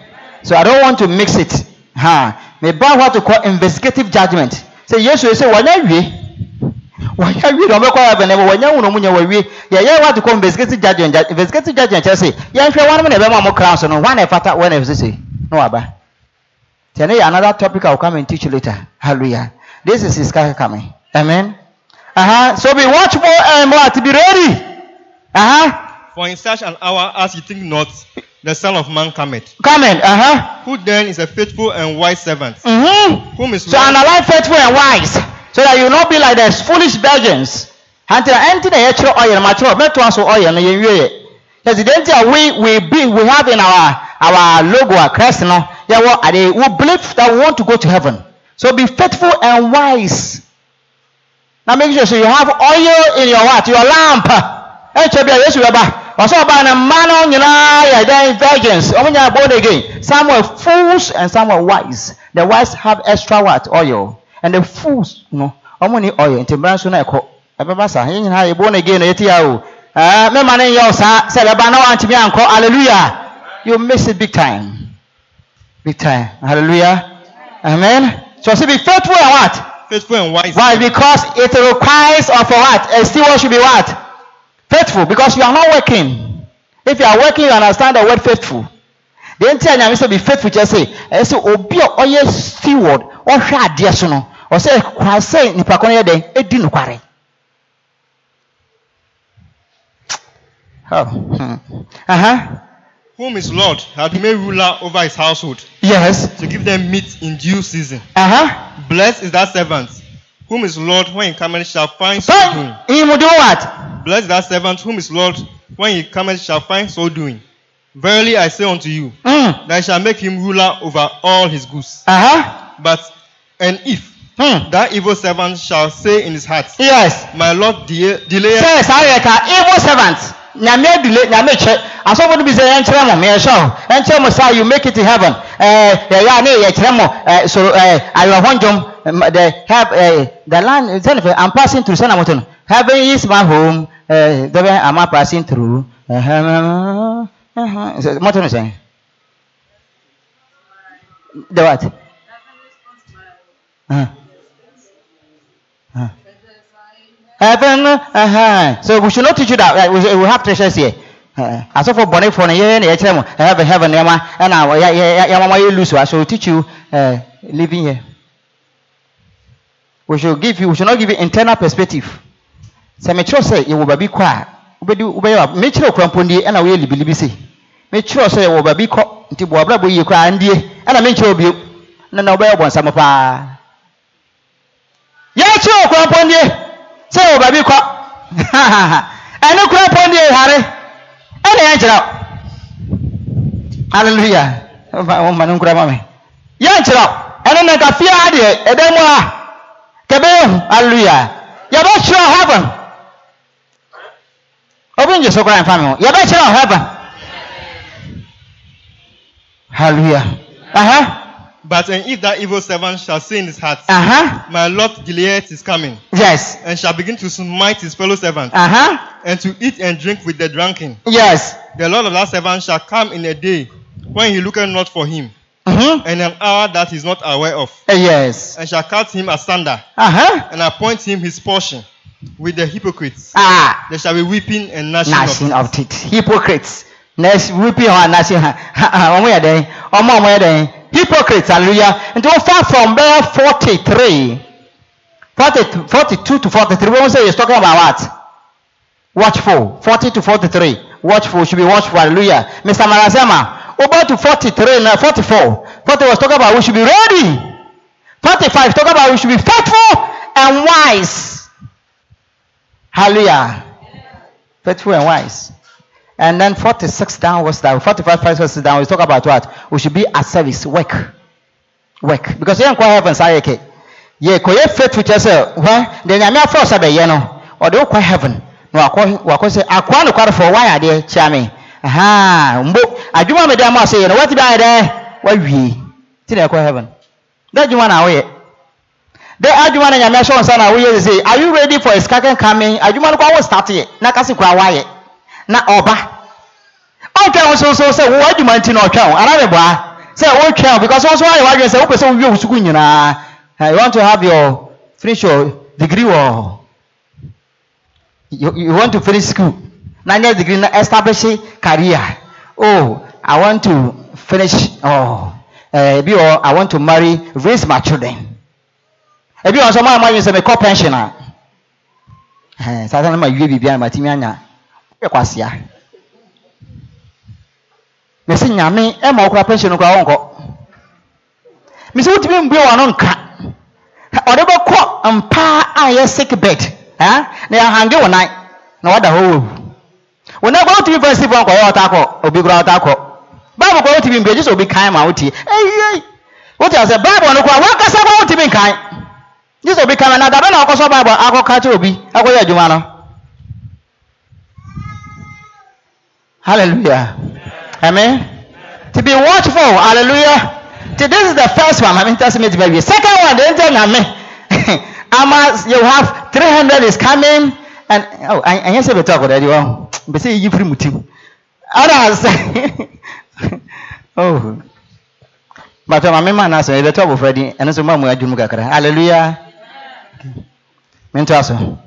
So I don't want to mix it. Huh me ba what to call investigative judgment. Say yes you say wanya wie wanya wie na ọmọkọ ya bẹnẹ wanya wunu mu nya wa wie yẹyẹ what to call investigative judgment Ju- investigative judgment sɛ yɛnhwɛ wɔn na ɛbɛn mu a mo crown so no wɔn na ɛfata wɔn na ɛsese na waba tiɛ ne yɛ another topic I will come and teach you later. Hallelujah. This is his coming. Amen. Uh-huh. so be watchful and what be ready. Uh-huh. For in such an hour as ye think not, the Son of Man cometh. comment uh-huh. Who then is a faithful and wise servant, mm-hmm. whom is So Lord- analyze faithful and wise, so that you will not be like the foolish virgins. Until anything that you oil, mature, better also oil, and you. Because the danger we we be we have in our our logo, our crest, you know, yeah, are they? We believe that we want to go to heaven. So be faithful and wise. Now make sure so you have oil in your what? Your lamp. Hey, chebi yes you eba. Ọsọ ọba na mma no nyinaa yɛ dɛn virgins. Ɔmo nyinaa born again. Some were fools and some were wise. The wise have extra what oil. And the fools no ɔmo ni oil. Mbɛrɛ nso na. Ɛbɛba saa. Yɛn nyinaa yɛ born again yɛti ya o. Eh, Ɛɛ mɛma ne nyɛ o saa. Sɛ ɛbɛba na wantumi ankɔ. Hallelujah. You miss it big time. Big time. Hallelujah. Amen. So say be faithful and what? faithful and wise. Why? Because it requires of a what? A steward should be what? Faithful. Because you are not working. If you are working, you understand the word faithful. The entire nyame sɛ be faithful kyerɛ say, I say, obi a ɔyɛ steward ɔhwɛ adeɛ so no ɔsɛ kwa sɛ nipa kɔ no yɛ dɛn edi nokware. Oh. Hmm. Uh-huh. whom his Lord had made ruler over his household, Yes. to give them meat in due season. Uh-huh. Blessed is that servant whom his Lord, when he cometh, shall find so doing. In will do what? Bless that servant whom his Lord, when he cometh, shall find so doing. Verily I say unto you, Mm. that I shall make him ruler over all his goods. Uh-huh. But, and if Hmm. that evil servant shall say in his heart, Yes. My Lord de- delay Sɛ saa yɛ ka evil servant nyame adule nyame kyɛ asɔfo no bi sɛ yɛnkyerɛ mo meyɛhyɛ wo ɛnkyerɛ mo saa you make it to heaven. Yɛyɛ a ne yɛkyerɛ mo soro awerɛhɔ ndwom the ɛɛ the land sɛ ne fɛ i'm passing through sɛ na mo to no. Heaven is my home dɛbɛ am I passing through. Ɛhɛn ɛhɛn mo to no sɛn the what. Heaven, uh-huh. So we should not teach you that. uh, We, we have treasures here. Uh, as for bonnet for a year, heaven, heaven, and now, yama, you lose. I shall teach you uh, living here. We should give you, we should not give you internal perspective. Sɛ mekyerɛ sɛ yɛwɔ baabi kɔ a wobɛdi wobɛyɛ wa mekyerɛ okurampondi ɛna woyɛ libilibi se mekyerɛ sɛ yɛwɔ baabi kɔ nti bɔ abrabɔ yie koraa ndie ɛna menkyerɛ obio na na wobɛyɛ bɔnsam paa yɛkyerɛ okurampondi sɛ yɛwɔ baabi kɔ ɛne kurampondi hare ɛna yɛnkyerɛ hallelujah. Woma no nkura ma me yɛnkyerɛ ɛno na nka fia deɛ ɛda mu a kɛbɛyɛ hu hallelujah. Yɛbɛkyerɛ heaven. Obi ngye so koraa mfa me ho yɛbɛkyerɛ heaven. Hallelujah. Aha But and if that evil servant shall say in his heart, aha My Lord Gilead is coming, yes. And shall begin to smite his fellow servants, aha and to eat and drink with the drunken, yes. The Lord of that servant shall come in a day when he looketh not for him, mhm and an hour that he is not aware of, Eh, yes. And shall cut him asunder, aha and appoint him his portion with the hypocrites. ah. There shall be weeping and gnashing gnashing of teeth. Hypocrites next hɔ gnashing ha ɔmo yɛ dɛn ɔmo ɔmo yɛ dɛn hypocrites hallelujah. Nti o far from there forty three forty forty two to forty three wɔn say he is talking about what? Watchful. forty to forty three watchful should be watchful hallelujah. Mr marazema over to forty three now forty four forty was talking about we should be ready. Forty five talking about we should be faithful and wise. Hallelujah. Faithful and wise. And then 46 down was that 45 verses down we talk about what? We should be at service, work. Work. Because you don't heaven say okay. Ye ko ye faithful just say when the nyame afro say be ye no or the kwa heaven. No akọ wakọ say akwa no kwara for why ade chia me. Aha, mbo adwuma me dem say no what be ade wa wie. Ti na kwa heaven. That adwuma na wo ye. The adwuma na nyame ahyɛ wo nsa na woyɛ say are you ready for his second coming Are adwuma no kwa wo start yɛ na kasi kura wayɛ na ɔba ɔntwɛn wo nso so sɛ wo adwuma nti na ɔtwɛn wo ana meboa sɛ wotwɛn wo because wɔn nso ayɛ wadwene sɛ wopɛ sɛ wowie wo sukuu nyinaa you want to have your finish your degree wɔ you, you want to finish school? Na nyɛ degree na establish career. Oh i want to finish oh uh, bi wɔ i want to marry raise my children. Ebi wɔ nso maa maa yi sɛ mekɔ pension a ɛɛ saa na ma wie biribi a ma mi anya yɛ kwasia mesi nyame ɛma ɔkura pension no kora ɔnkɔ mesi wotumi mbue wɔn nka. Ɔde bɛkɔ mpaa a yɛ sick bed ɛn na yɛhange wɔn nan na wɔda hɔ wɔ wɔn nan kɔ wotumi fɛn si fɔn kɔ yɛ ɔta kɔ obi kura ɔta kɔ baabu kɔ wotumi mbue gye obi kan ma wotie ɛyie wotu ase baabu no kora wakasa kɔ wotumi nkan gye obi kan ma na dabe na ɔkɔsɔ baabu akɔka kyerɛ obi akɔyɛ adwuma no hallelujah. Amen. To be watchful hallelujah. This is the first one i mean testament baby. Second one the angel nyame you have 300 is coming and oh i i say be talk already oh. Be say you free mutim others oh. But um, my man na so be talk of ready and so ma mu adwum kakra hallelujah. Mento aso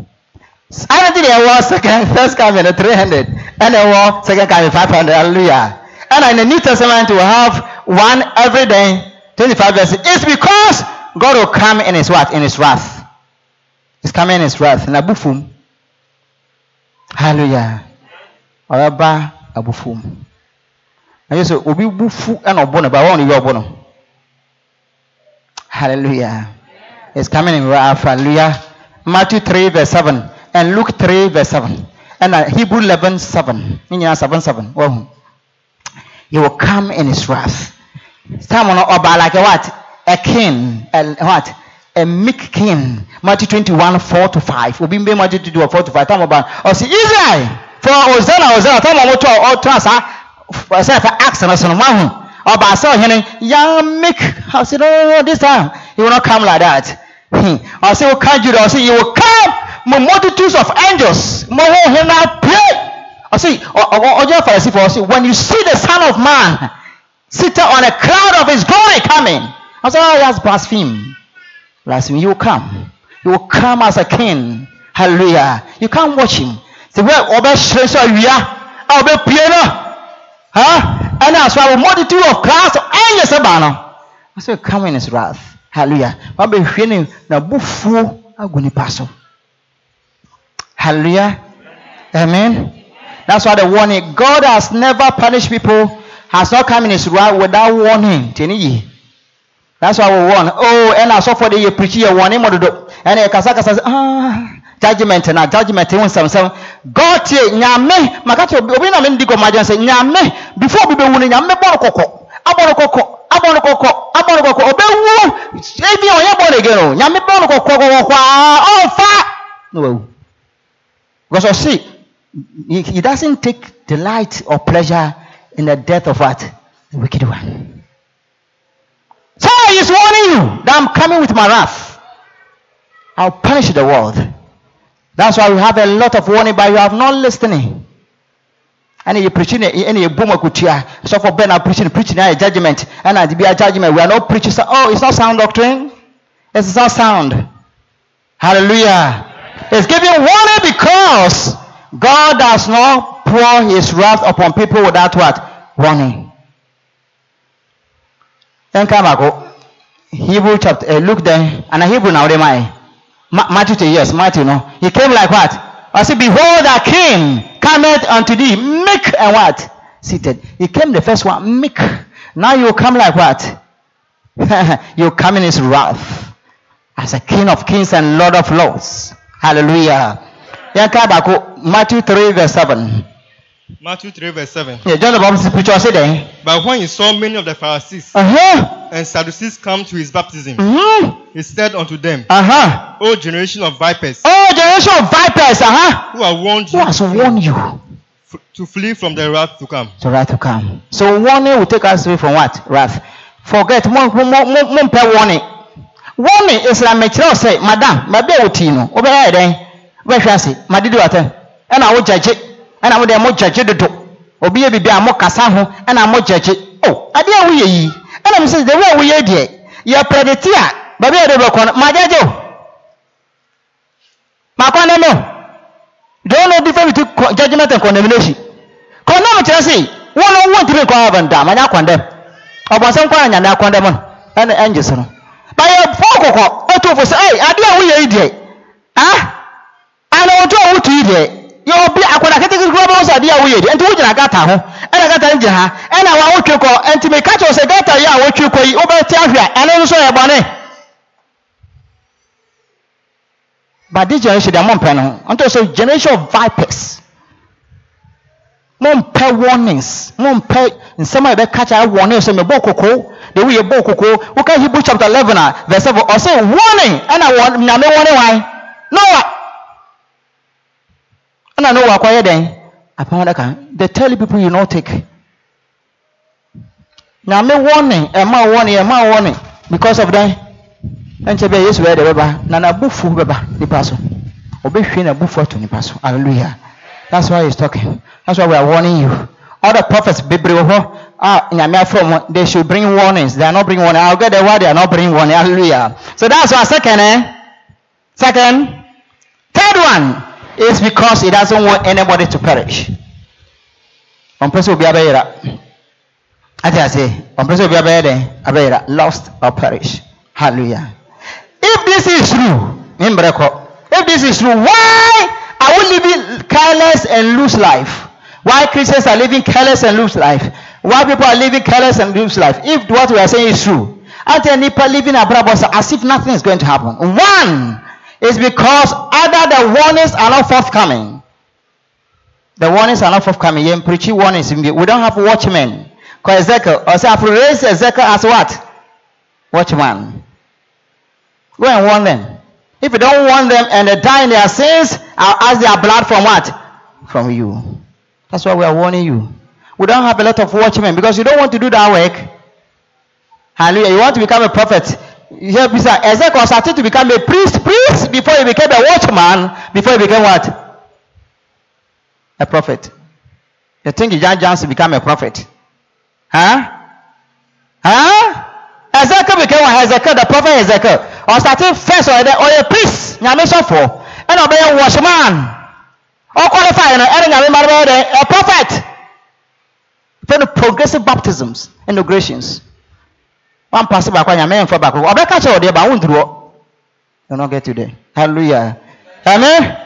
I did a war second, first coming at 300, and a war second coming 500. Hallelujah. And in the New Testament, we have one every day, 25 verses. It's because God will come in His what? In His wrath. He's coming in His wrath. In Abufum. Hallelujah. Ọba Abufum. Na Yesu obi bufu ɛna ɔbɔ no ba wɔn yɛ ɔbɔ no. Hallelujah. is coming in wrath. Hallelujah. Matthew 3 verse 7 and Luke 3 verse 7 and uh, Hebrew 11 7. Ne 7 7. Wahu. He will come in his wrath. On ọba like a what? A king. A what? A meek king. Matthew 21 4 to 5. Obi mbe Matthew 21 4 to 5. Time ọba. Ọsị Israel. For Hosanna Hosanna. Time ọmụ tọ ọtọ asa. Ọsẹ fẹ ask na sọnù mahu. Ọba asa ọhene. Young meek. Ọsị no no this time. He will not come like that. Hmm. Ọsị will come Judah. Ọsị he will come. Multitudes of angels. Mo ọsị when you see the son of man seated on a cloud of his glory coming. I said, oh, that's blaspheme. Blaspheme. You come. You will come as a king. Hallelujah. You can't watch him. The way Obe Shreso Yuya, Obe Piano. Huh? And as well, a multitude of clouds angels now. I said, come in his wrath. Hallelujah. Obe Shreso na bufu aguni paso. Hallelujah. Amen. That's why the warning. God has never punished people, has not come in his wrath without warning. That's why we warn. Oh, and I saw for the preaching a warning. And a kasa kasa ah judgment na judgment. God nyame makato obi na me ndi ko majan say nyame before bi be wu nyame boro kokko. Aboro kokko. Aboro kokko. Aboro kokko. Obe wu. Ebi on ye born again. Nyame kokko kokko kwa. Oh fa. No. Because of see he, he doesn't take delight or pleasure in the death of what? The wicked one. So he is warning you that I'm coming with my wrath. I'll punish the world. That's why we have a lot of warning, but you have not listening. And you preaching any boom kutia. So for Ben, I'm preaching, preaching a judgment, and I be a judgment. We are not preaching. Oh, it's not sound doctrine. It's not sound. Hallelujah. It's giving warning because God does not pour his wrath upon people without what? Warning. Then come back. Hebrew chapter, uh, Luke then, and a Hebrew now, they might. Ma- Matthew, yes, Matthew, no. He came like what? I said, Behold, a king cometh unto thee, meek and what? Seated. He came the first one, meek. Now you come like what? you come in his wrath as a king of kings and lord of lords. Hallelujah. Then come back. Matthew 3, verse 7. Matthew 3, verse 7. Yeah, John the Baptist preacher said there. But when he saw many of the Pharisees Uh huh. and Sadducees come to his baptism, Mm-hmm. he said unto them, Uh huh. O generation of vipers, Oh, generation of vipers, uh huh. who have warned Who you has warned you to flee from the wrath to come. to wrath to come? So warning will take us away from what? Wrath. Forget, mo mo mo mo warning. Warning is like mekyerɛw sɛ, madam, ma bɛ wo tii no, wobɛyɛ dɛn? Wobɛhwɛ ase, ma didi wata. Ɛna wo gyagye, ɛna mo deɛ mo gyagye dodo. Obi yɛ bibi a mo kasa ho, ɛna mo gyagye. Oh, adeɛ a woyɛ yi, ɛna mo sɛ, deɛ wo a woyɛ deɛ, yɛ pɛrɛdɛti a, baabi a yɛde bɛkɔ no, ma gyagye o. Ma kɔndɛm o. Do you know difference between judgment and condemnation? Condemn kyerɛ sɛ, wɔn no wɔn tiri kɔ abɛn da, ma nya condemn. Ɔbɔnsɛm kɔ anyame akɔndɛm no, ɛna ɛngye so no. Bayɛ fɔ kɔkɔ, fo sɛ, ɛy, adeɛ a woyɛ yi deɛ, ana wɔtu a wotu yi deɛ, yɛ obi akɔda ketekete kura bɛ sɛ adeɛ a woyɛ deɛ, nti wogyina gata ho, ɛna gata no gyina ha, ɛna wa wotwe kɔ, nti meka kyerɛ wo sɛ gata yi a wotwe kɔ yi, wobɛte ahwɛ a, ɛno nso yɛ bɔne. But this generation, they are more mpɛ no. Unto so generation of vipers. Mompɛ warnings. Mompɛ nsɛm a yɛbɛka kyerɛ warning sɛ. The way yɛbɔ koko. Woka Hebrew chapter eleven a verse seven ɔsɛ warning ɛna wɔ nyame warning wan. Noah. Ɛna Noah akɔyɛ dɛn? Apam adaka. They tell people you no take. Nyame ɛma warning ɛma warning because of that ɛnkyɛ bɛ yesu bɛyɛ de bɛba na n'abufu bɛba nipa so ɔbɛhwie n'abufu ato nipa so hallelujah that's why he's talking that's why we are warning you the prophets bebree wɔ hɔ a nyame afɔ wɔn they should bring warnings. They are not bringing warning. I will get the word they are not bringing warning. Hallelujah. So that's why second eh? Second. Third one is because he doesn't want anybody to perish. Sɛ obi abɛyera ate ase ɔmpɛ sɛ obi abɛyɛ dɛn abɛyera lost or perish. Hallelujah. If this is true if this is true why are we living careless and loose life why christians are living careless and loose life why people are living careless and loose life if what we are saying is true Ante people living sɛ as if nothing is going to happen. One is because either the warnings are not forthcoming. The warnings are not forthcoming. Yɛn preach warnings. We don't have watchmen. Because Ezekiel, or say, I've raised Ezekiel as what? Watchman. Go and warn them. If you don't warn them and they die in their sins, uh, I'll ask their blood from what? From you. That's why we are warning you. We don't have a lot of watchmen because you don't want to do that work. Hallelujah. You want to become a prophet. Me Ezekiel started to become a priest, priest before he became a watchman, before he became what? A prophet. You think jumps to become a prophet? Huh? Huh? Ezekiel became what? Ezekiel, the prophet Ezekiel. Or starting first or, the, or a priest, nyame sɔfo, ɛna ɔbɛyɛ watchman. All qualified, a prophet. Then the progressive baptisms, and inaugurations. One pastor back when nyame mfa back. Ɔbɛka kyerɛ ɔdeɛ ba wonduru hɔ. You not get to there. Hallelujah. Amen.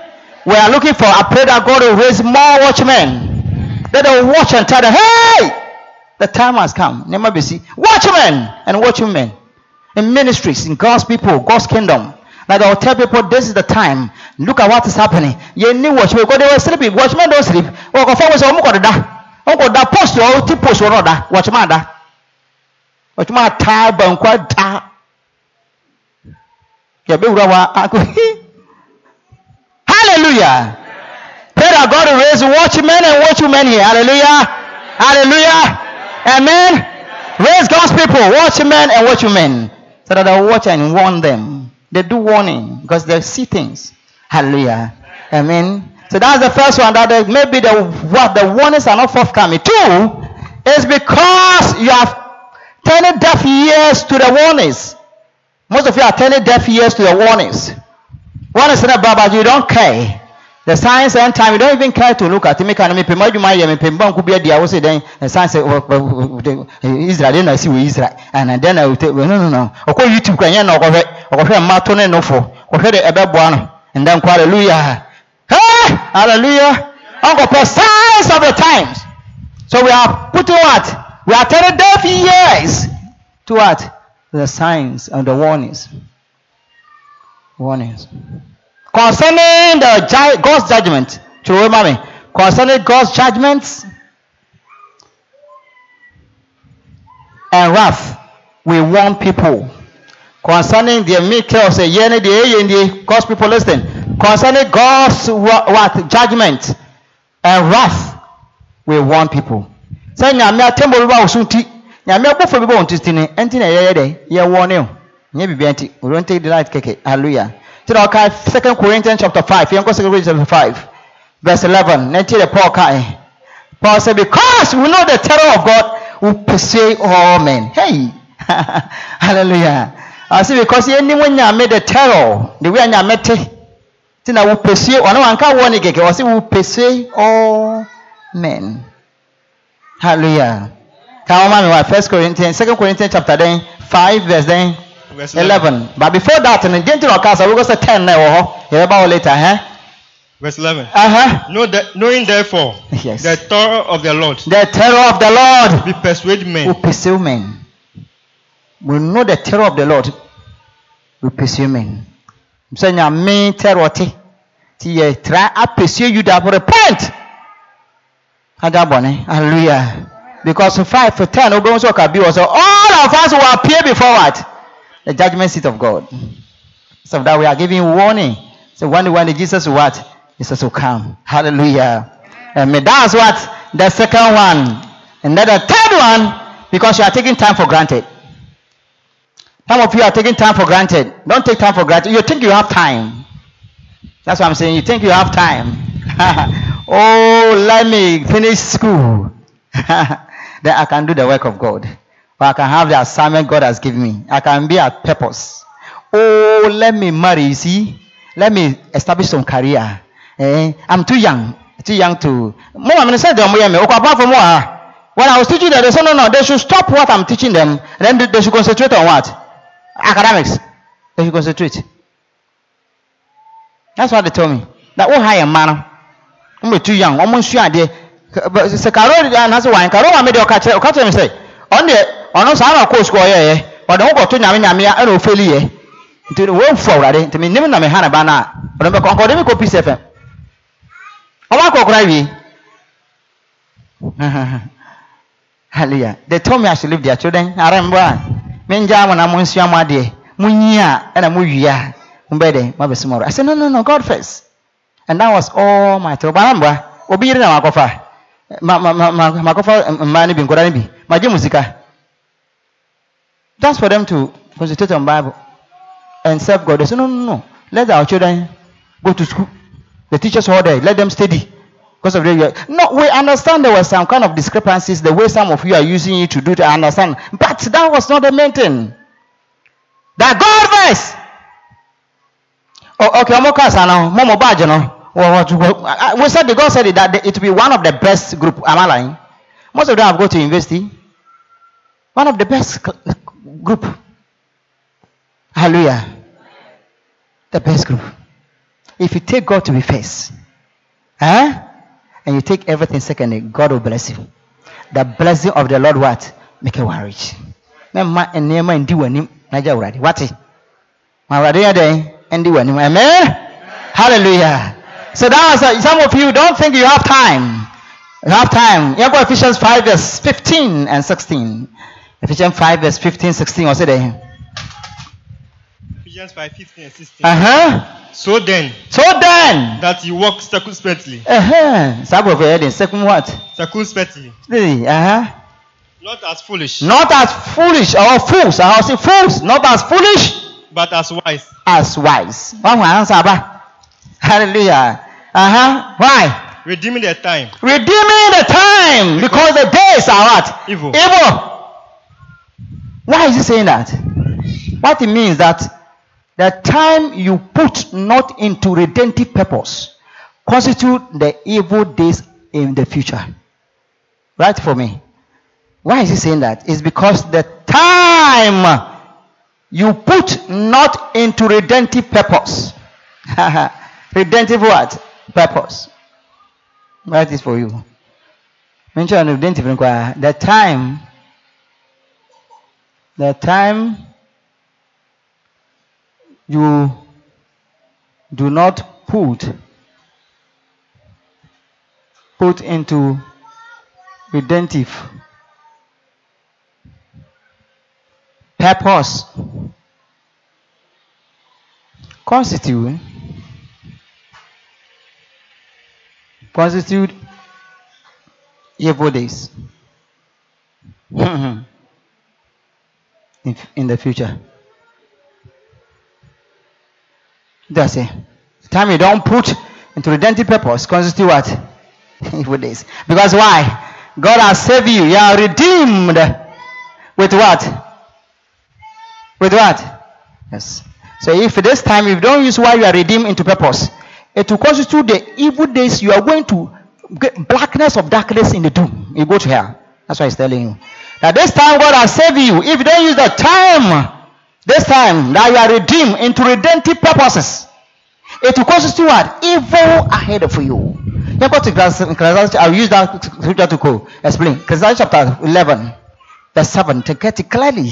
We are looking for. I pray that God will raise more watchmen. That they will watch and tell them, hey, the time has come. Never be see watchmen and watchmen in ministries, in God's people, God's kingdom. They will tell people this is the time. Look at what is happening. You need watchmen because they were sleeping. Watchmen don't sleep. Go forward. So, uh, uh, go da. Go da post or ti post or da. Watchman da. Watchman ta bankwa da. yɛbɛwura wa ako hallelujah pray that god will raise watchmen and watchwomen here hallelujah hallelujah amen raise god's people watchmen and watchwomen so that will watch and warn them they do warning because they see things. Hallelujah. Amen. So that's the first one that the, maybe the what the warnings are not forthcoming. Two is because you have turning deaf ears to the warnings. Most of you are turning deaf ears to the warnings. One is in a but you don't care. The signs and time, you don't even care to look at. Make an me pema you my me pema could be a was then the signs oh, oh, oh, eh, Israel then I see with Israel and then I will take no no no. Oko YouTube kan yan no ko hwe oko hwe mato ne no fo. Ko hwe de ebeboa no. And then hallelujah. Hey! Hallelujah. Per signs of the times. So we are putting what? We are turning deaf ears to what? the signs and the warnings. Warnings. Concerning the ju- God's judgment, to remember me, concerning God's judgments and wrath, we warn people. Concerning the Michael say, Yene the Yene, God's people listen. Concerning God's what judgment and wrath, we warn people. Say, Nyame atembo biba osunti nyame abɔfra bi bɔ wɔn titi ni. Ɛnti na yɛyɛ dɛ yɛwɔ ne o nyɛ bibi ɛnti we don't take the light keke. Hallelujah ti ɔka second corinthians chapter five. Yɛn kɔ second corinthians chapter five verse eleven na ti de paul ka ɛ paul say because we know the terror of god will pursue all men. Hey! Hallelujah. I say because ni mo nyame the terror the way nyame te ti na will pursue ɔno wanka wɔ ne keke. Ɔsi will pursue all men. Hallelujah. Come on, what? First Corinthians, Second Corinthians chapter then five verse then Verse eleven. But before that, in the gentle cast, we will go say ten now. Hear about later, huh? Verse 11. Uh huh. Know that, knowing therefore Yes. the terror of the Lord The terror of the Lord We persuade men. We pursue men. We know the terror of the Lord We pursue men. So nyame terror te. Ti ye try I pursue you that repent. Ada bone. Hallelujah. Because five to ten, Obi also can be also all of us will appear before what? The judgment seat of God. So that we are giving warning. So when when Jesus what? Jesus will come. Hallelujah. And that's what the second one. And then the third one, because you are taking time for granted. Some of you are taking time for granted. Don't take time for granted. You think you have time. That's what I'm saying. You think you have time. oh, let me finish school. then I can do the work of God. Or I can have the assignment God has given me. I can be at purpose. Oh, let me marry. You see, let me establish some career. Eh? I'm too young. Too young to. Say. When I was teaching them, they said, no, no, they should stop what I'm teaching them. Then they- should concentrate on what? Academics. They should concentrate. That's what they told me. That oh, a man. I'm too young. I'm sure I did. Sɛ karo anaasɛ wan karo wa mi de ɔka kyerɛ ɔka kyerɛ mi sɛ ɔno saa na ɔkɔ sukuu ɔyɛ yɛ ɔde ho kɔto nyame nyame a ɛna ofeli yɛ nti wɔmfu awurade nti menim na meha ne ba no a ɔde bɛkɔ nkɔde me kɔ peace fm ɔmo akɔ kora wie hallelujah. They told me i should leave their children. Arembo a mengyaa mo na monsua mo adeɛ monyi a ɛna mowie a mombɛyɛ dɛ moabɛsom awurade i said no no no god first. And that was all my trouble. Barambra obi yere na makɔfa ma ma ma ma makɔfa mmaa no bi nkɔda no bi magye mu sika just for them to concentrate on bible and serve god. They say no no no. Let our children go to school. The teachers all there. Let them study. Because of the no we understand there were some kind of discrepancies the way some of you are using it to do it i understand. But that was not the main thing. That god first oh, okay ọmọ kasa no mo mo badge I- I- we said the God said it, that it will be one of the best group. Am I lying? Most of them have gone to university. One of the best group. Hallelujah. The best group. If you take God to be first, huh? and you take everything secondly, God will bless you. The blessing of the Lord what? Make you rich. Mema nneɛma ndi w'anim na gye awurade wate ma amen hallelujah so that was uh, some of you don't think you have time you have time yɛn kɔ Ephesians five verse fifteen and sixteen Ephesians five verse fifteen sixteen ɔsɛ dɛ Ephesians 5 15 and 16. uh-huh. So then, so then that you walk circumspectly, uh-huh. de second what circumspectly, uh-huh. not as foolish, not as foolish or fools I say fools not as foolish but as wise, as wise ansa aba hallelujah uh-huh. why. redeeming the time, redeeming the time because the days are what? Evil. Evil. Why is he saying that? What it means that the time you put not into redemptive purpose constitute the evil days in the future. Right for me. Why is he saying that? It's because the time you put not into redemptive purpose. redemptive what? Purpose. That is for you. Mention redemptive. The time, the time you do not put put into redemptive purpose constitute constitute evil days in, in the future. That's it. The Time you don't put into redemptive purpose constitute what? evil days. Because why? God has saved you. You are redeemed with what? With what? Yes. So if this time you don't use why you are redeemed into purpose, it will constitute the evil days you are going to get blackness of darkness in the doom. You go to hell. That's why he's telling you. That this time God has saved you. If you don't use the time, this time that you are redeemed into redemptive purposes, it will constitute what? Evil ahead of you. You go to Ecclesiastes, I'll use that scripture to go explain. Ecclesiastes chapter 11, verse 7, to get it clearly.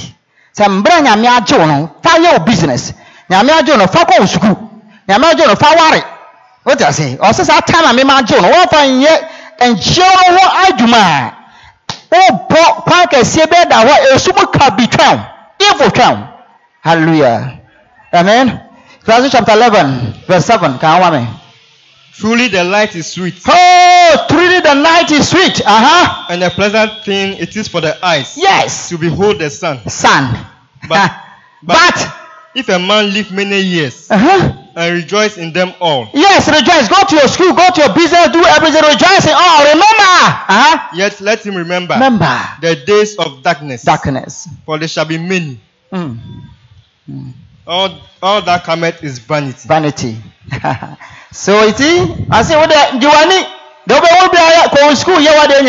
Sɛ mbere nyame agye wo no fa yɛ wo business nyame agye wo no fa kɔ wo sukuu nyame agye wo no fa ware wote ase ɔsɛ saa time a mema agye wo no wɔfa nyɛ nkyia no ho adwuma a wobɔ kwan kɛseɛ bɛɛ da hɔ esu mu ka bi twɛn evil twɛn hallelujah. Amen. Ecclesiastes chapter 11 verse 7 kan wa me? Truly the light is sweet, oh truly the night is sweet. Uh-huh. And a pleasant thing it is for the eyes. Yes. To behold the sun. son But- but If a man live many years uh-huh and rejoice in them all, Yes, rejoice. Go to your school, go to your business, do everything. Rejoice in all. Remember. Uh-huh. yet let him remember Remember. the days of darkness, Darkness. for there shall be many. Mm. All, all that cometh is vanity. Vanity. so you see, I say, what the Giovanni, the way will be a go school, you are doing.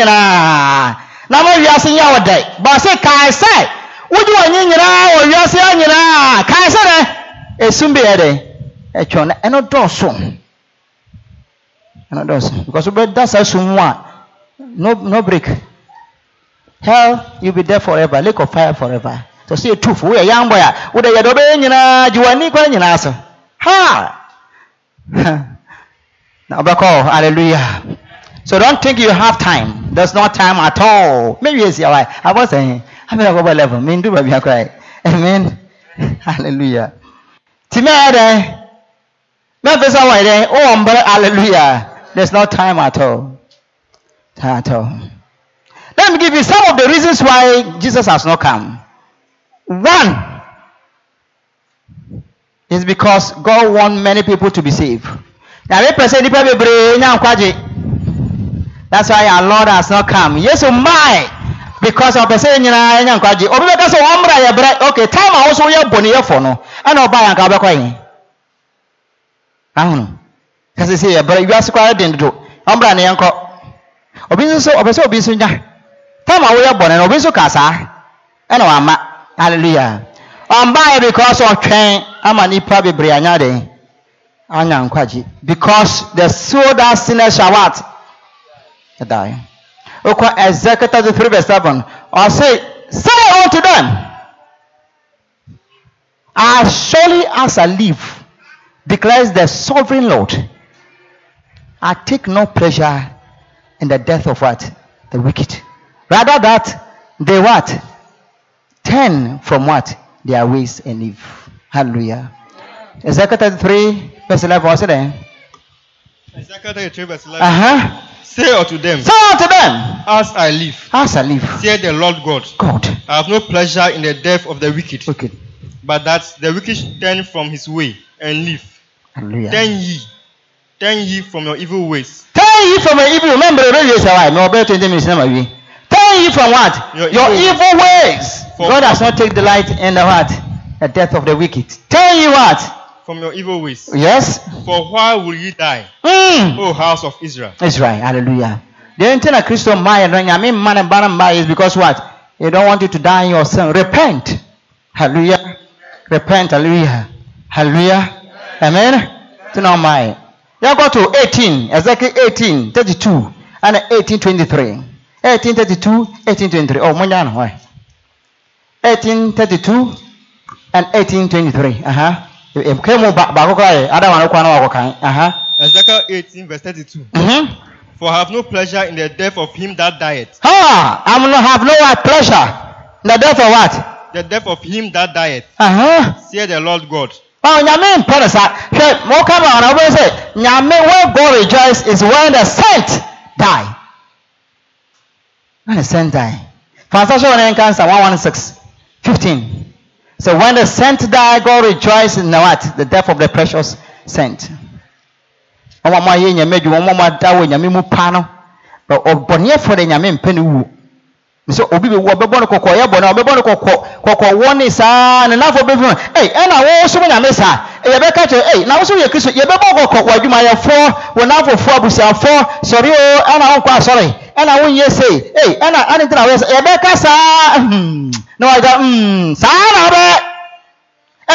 Now, we are saying our day. But I say, can I say, would you want you now, or you are saying, you know, can I say that? It soon be a day. A chon, and not do so. And not do so. Because that's a. No, no break. Hell, you'll be there forever. Lake of fire forever. sɛ sɛ yɛtufo woyɛ young boy a wode yɛde wobɛyɛ nyinaa gye w'ani nyinaa so ha na wobɛkɔ hallelujah so don't think you have time there's no time at all maybe it's your wife i was saying going to go level me do baby cry amen. Hallelujah. Ti me ade me fe sa wa de o mbre hallelujah. There's no time at all. Time at all. Let me give you some of the reasons why jesus has not come. One is because god want many people to be saved. That's why our lord has not come. Yesu mmae because ɔpɛ nyinaa nya nkwagye obi bɛka sɛ wɔn mmra yɛ brɛ okay time a wɔso yɛ bɔneyɛfo no. Ɛna ɔbaa yɛn nka ɔbɛkɔ yɛn ahono kasi sɛ yɛ brɛ wiase kɔ den dodo ɔmmra ne yɛn kɔ obi nso so ɔpɛ sɛ obi nso nya. Time a wɔyɛ bɔne no obi nso ka saa ɛna wama hallelujah. Ɔmbaa yɛ because ɔtwɛn ama nipa bebree anya den anya nkwagye because the soul that sinners shall what? Die. Okɔ Ezekiel thirty three verse seven. Ɔse say say unto them. As surely as I live declares the sovereign Lord I take no pleasure in the death of what? The wicked. Rather that they what? Turn from what? Their ways and live. Hallelujah. Ezekiel thirty three verse eleven ɔse dɛ Ezekiel 33 verse 11. uh-huh. Say unto them, say unto them As I live, as I live saith the Lord God, God I have no pleasure in the death of the wicked, okay but that the wicked turn from his way and live. hallelujah. Turn ye, turn ye from your evil ways. Turn ye from your evil. Remember the radio say why? No, better twenty minutes now, maybe. Turn ye from what? Your Your, evil evil, ways. For- God does not take delight in the what? The death of the wicked. Turn ye what? From your evil ways. Yes. For why will ye die, Mm. O house of Israel? Israel. Hallelujah. The entire Christian mind, I mean, man and man is because what? You don't want you to die in your sin. Repent. Hallelujah. Repent. Hallelujah. Hallelujah. Amen. To know my. You go to 18, Ezekiel 18, 32, and 18, 23. 18, 32, 18, 23. Oh, Munyan, why? 18, 32, and 18, 23. Uh huh. Back, okay. I don't want to go on. Uh huh. Ezekiel 18, verse 32. Mm-hmm. For I have no pleasure in the death of him that dieth, Ah, I not have no what pleasure. The death of what? the death of him that dieth, Uh-huh. saith the Lord God. Oh, nyame mpɛ no saa hwɛ ma woka ma ɔna wobɛhu sɛ nyame where god rejoice is when the saint die when the saint die wɔne nka nsa 116 15 so when the saint die god rejoice in the what? The death of the precious saint. Ɔmo a mo ayɛ nyame adwuma ɔmo a mo ada wɔ nyame mu pa no ɔ- ɔbɔneɛfoɔ de nyame mpɛ no wu sɛ obi bɛ wu ɔbɛbɔ no kɔkɔ yɛ bɔ no ɔbɛbɔ no kɔkɔ kɔkɔ wɔ ne saa ne nafɔ bɛ fi mu ɛy ɛna wɔsom nyame saa yɛbɛka kyerɛ ɛy na wosom yɛ kristo yɛbɛbɔ kɔkɔ wɔ adwumayɛfoɔ wɔ n'afɔfoɔ abusuafoɔ sɔre o ɛna wɔnkɔ asɔre ɛna wonyɛ sei ɛy ɛna ane tena wɔyɛ sɛ yɛbɛka saa hmm na hmm saa na ɔbɛ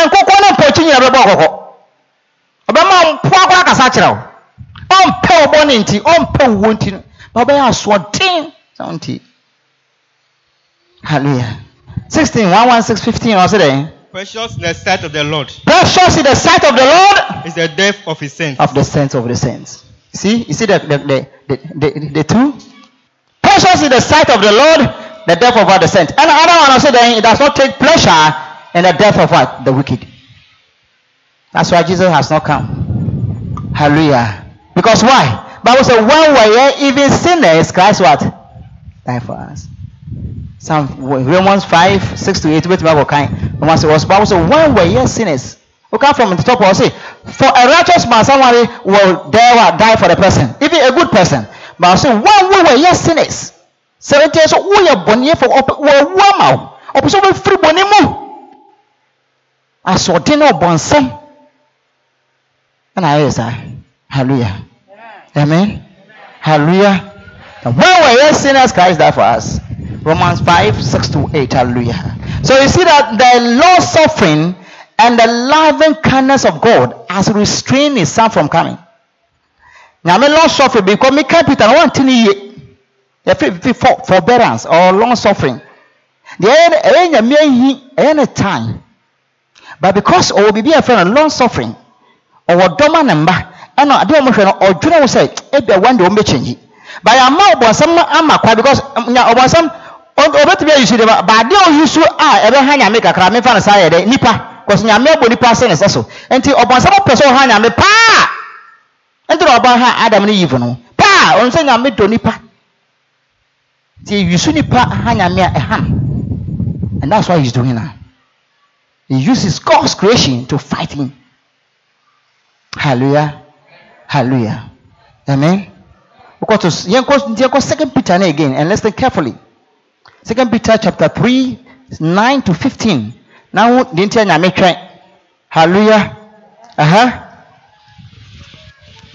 nkokɔ ne mpɔkyi nyina bɛbɔ kɔkɔ ɔbɛma mpo akɔ akasa kyerɛ wo ɔmpɛ wo bɔ ne nti ɔmpɛ wo nti no na ɔbɛyɛ asoɔden sɛ nti Hallelujah. 16, 116, 15, or say Precious in the sight of the Lord Precious in the sight of the Lord is the death of his saints. of the saints of the saints. See, you see the the, the, the, the, the two? Precious in the sight of the Lord, the death of the saints. And another one I that it does not take pleasure in the death of what? The wicked. That's why Jesus has not come. Hallelujah. Because why? Bible says, when we were even sinners, Christ what? Died for us. Some Romans 5, 6 to 8, wait Bible kind. Romans was Bible says, when we were sinners. Okay, from the top, I'll say, for a righteous man, somebody will dare die for the person, even a good person. But I'll say, when we were yet sinners, seventy years old, we are born here for we were Ọpọsọ bẹ firi bọ ne mu. Asọ̀den náà bọ̀ nsẹ́m. Ẹna ayé sá. Hallelujah. Amen. Hallelujah. And when we were sinners, Christ died for us. Romans 5, 6 to 8. Hallelujah. So you see that the long suffering and the loving kindness of God has restrained his son from coming. Nyame long suffering because me Peter no one tini ye. Yɛfrɛ fi for forbearance or long suffering. deɛ ɛyɛ ɛyɛ nyame ahi ɛyɛ ne time but because ɔwɔ biribi a yɛfrɛ no long suffering ɔwɔ dɔm ne mba ɛna adeɛ a wɔhwɛ no ɔdwene wo sɛ ebia one day wɔmbɛkyɛngyi but yɛama ɔbɔnsɛm ama kwa because nya ɔbɔnsɛm ɔbɛtumi ayi so de ba but adeɛ ɔyi so a ɛbɛha nyame kakra mefa no saa yɛ dɛ nipa because nyame abɔ nipa ase ne sɛ so nti ɔbɔnsɛm pɛ sɛ ɔha nyame paa nti na ɔba ha adam ne yiv no paa ɔno sɛ nyame dɔ nipa. Nti eyi so nipa ha nyame a ɛha no. And that's why he's doing now. He uses God's creation to fight him. Hallelujah. Hallelujah. Amen. Go to yɛnkɔ second peter again and listen carefully. Second peter chapter three nine to fifteen. Na ho deɛ nti a nyame hallelujah. Aha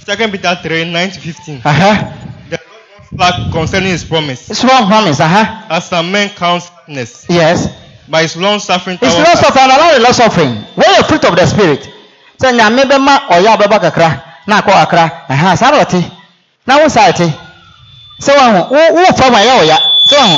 Second Peter 3, 9 to 15. aha The Lord concerning his promise. small promise aha As some men count sadness, yes. By his long suffering towards long suffering allow the long suffering. Wey the fruit of the spirit? Sɛ nyame bɛma ɔyɛ a ɔbɛba kakra. Na akɔ kakra aha saa na ɔte na wo saa ɛte sɛ wahu wo wo fa ma ɛyɛ ɔya sɛ wahu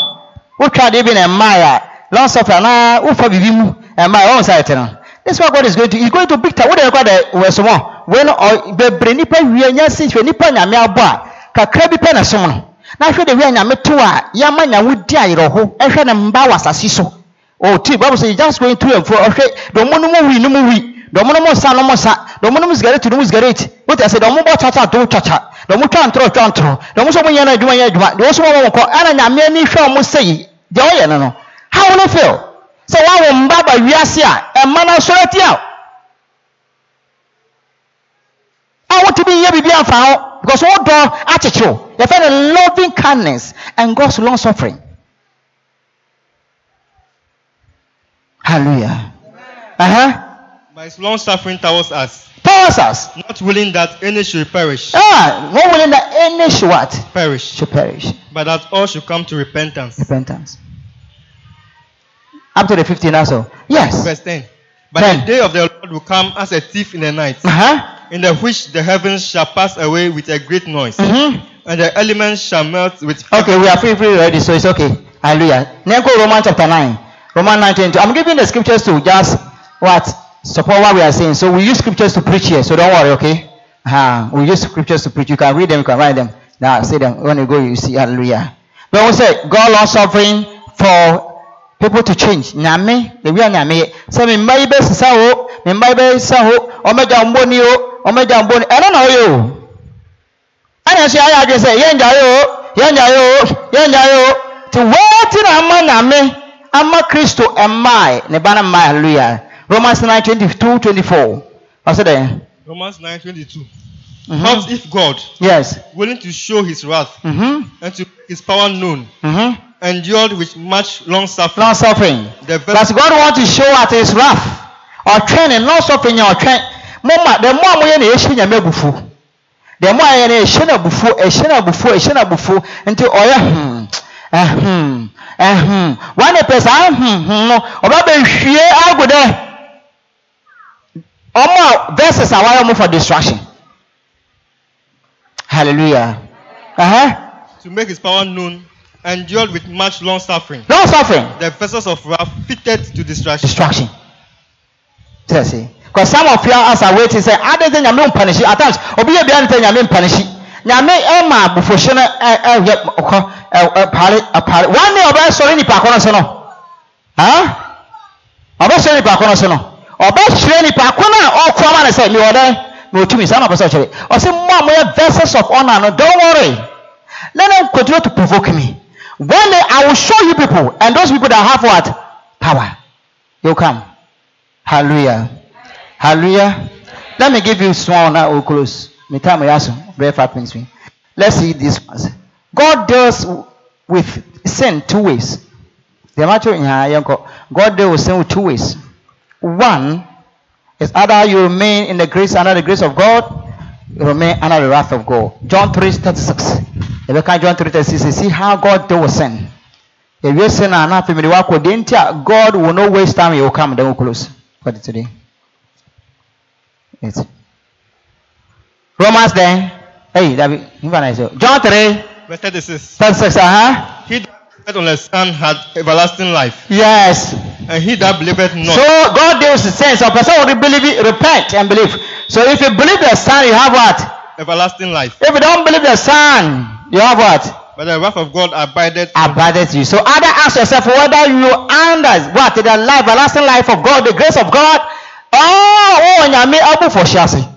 wotwa adeɛ bi na ɛmmaa a long suffering na wofa biribi mu. Ɛmmaa a wɔn saa ɛte no this is what God is going to he is going to big time wo de ɛkɔ de wɔ so mo wei no ɔ bebree nipa wie nya si hwɛ nipa nyame abɔ a kakra bi pɛ na som no na hwɛ de wie nyame to a yɛama nyawo di ayerɛho ɛhwɛ ne mba wɔ asase so. Bible say you just going through and through ɔhwɛ dɔm no mu wi no mu wi dɔm no mu nsa no mu nsa. Dɔm no mu sigareti no mu sigareti. Wote ase dɔm bɔ kyakya to kyakya dɔm twa ntorɔ twa ntorɔ dɔm nso mo yɛ no adwuma yɛ adwuma. Deɛ wɔso wɔn kɔ ɛna nyame ani hwɛ ɔmo sɛ deɛ ɔyɛ no no how you feel? Sɛ wawo mba ba wiase a ɛma no asɔre ti a a wote bi yɛ biribi amfa ho because wodɔ akyekyew yɛfɛ no loving kindness and God's long suffering. Hallelujah. Uh-huh. By his long suffering towards us, powers us. Not willing that any should perish, ah not willing that any should what? Perish, should perish. But that all should come to repentance. repentance. Up to the 15 also. Yes. Verse 10. But Ten. the day of the Lord will come as a thief in the night, uh-huh in the which the heavens shall pass away with a great noise, mm-hmm. and the elements shall melt with okay we are free free already so it's okay. Hallelujah. Now go romans chapter 9 romans 9 22 i'm giving the scriptures to just what? Support what we are saying. So we use scriptures to preach here so don't worry okay? Uh, we use scriptures to preach. You can read them you can write them. Now say them. When you go you see hallelujah. But we say god long suffering for people to change. Nyame the way nyame. Sɛ me mma yi bɛ sisa o me mma yi bɛ sisa o ɔmɛgya mbɔni o ɔmɛgya mbɔni ɛno na ɔyɛ o. Ɛna nso ayɛ adwene sɛ yɛn gyae o yɛn gyae o yɛn gyae o. Te wɔɔte na ama nyame ama kristo ɛmmae ne ba no mmae hallelujah. Romans 9 22 24 ɔsɛ dɛ Romans 9 22. Mhm. What if God, yes. willing to show his wrath mhm and to make his power known, mhm endured with much long suffering long suffering. the but vessel god want to show at his wrath? Ɔtwɛn ne long suffering yɛ ɔtwɛn mo ma dɛ mo a mo yɛ na ehyɛ nyame abufu dɛ mo a yɛ na ehyɛ na abufu ehyɛ na abufu ehyɛ na abufu nti ɔyɛ hmm ɛhm ɛhm wɔn ne pɛ saa hmm no. Ɔba bɛ hwie agu dɛ ɔmo a verses a wɔayɛ mo for distraction. Hallelujah. Uh-huh. to make his power known, endured with much long suffering. Long suffering. The vessels of wrath fitted to destruction. distraction. Tell see. Because some of you as are waiting say, I don't think I'm punish you. At times, obi yɛ bia ntɛ nyame mpanish yi. nyame ɛma abufuhye no ɛ- ɛyɛ ɔkɔ ɛ- ɛpare ɛpare wɔn ne ɔbɛsɔre nipa akɔnɔ so no? Ha? Ɔbɛsɔre nipa akɔnɔ so no? Ɔbɛhyerɛ nipa akɔnɔ a ɔkɔ ama ne sɛ mi wɔ dɛ mi wɔ tumi saa na ɔbɛsɛ ɔkyerɛ ɔsɛ mo a moyɛ vessels of honour no don't worry. Let them continue to provoke me. One day I will show you people and those people that have what? Power. You come. Hallelujah hallelujah. Let me give you small now we'll close. Me time very five minutes me. Let's see this god deals with sin two ways. The matter god deals with sin with two ways. One is either you remain in the grace under the grace of god you remain under the wrath of god. John 3 36 if you can john 3 36 see how god deals with sin. If you sin and not family god will not waste time he will come then we'll close for today Yes. Romans then. Hey, that be, you can say. John 3, Verse 36. 36, uh-huh. He that on the Son had everlasting life, Yes. and he that believeth not So God deals with sin. So a person will believe, it, repent and believe. So if you believe the Son, you have what? everlasting life. If you don't believe the Son, you have what? But the wrath of God abideth. Abideth you. So either ask yourself whether you under what the life, everlasting life of God, the grace of God. Oh, oh, nyame shasi.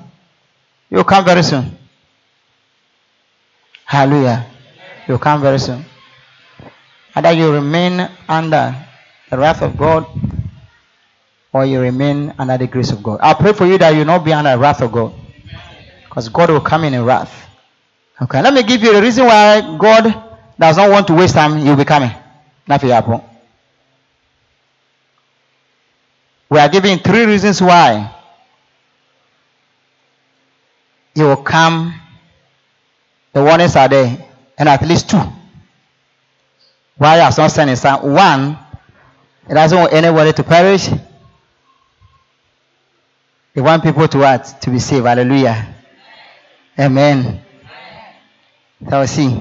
You'll come very soon. Hallelujah. You'll come very soon. Either you remain under the wrath of God or you remain under the grace of God. I pray for you that you not be under the wrath of God. Because God will come in in wrath. Okay, let me give you the reason why God does not want to waste time. You'll be coming. Nothing happen. We are giving three reasons why He will come. The warnings are there, and at least two. Why has not sent His Son? One, He doesn't want anybody to perish. He wants people to what? To be saved. Hallelujah. Amen. So see.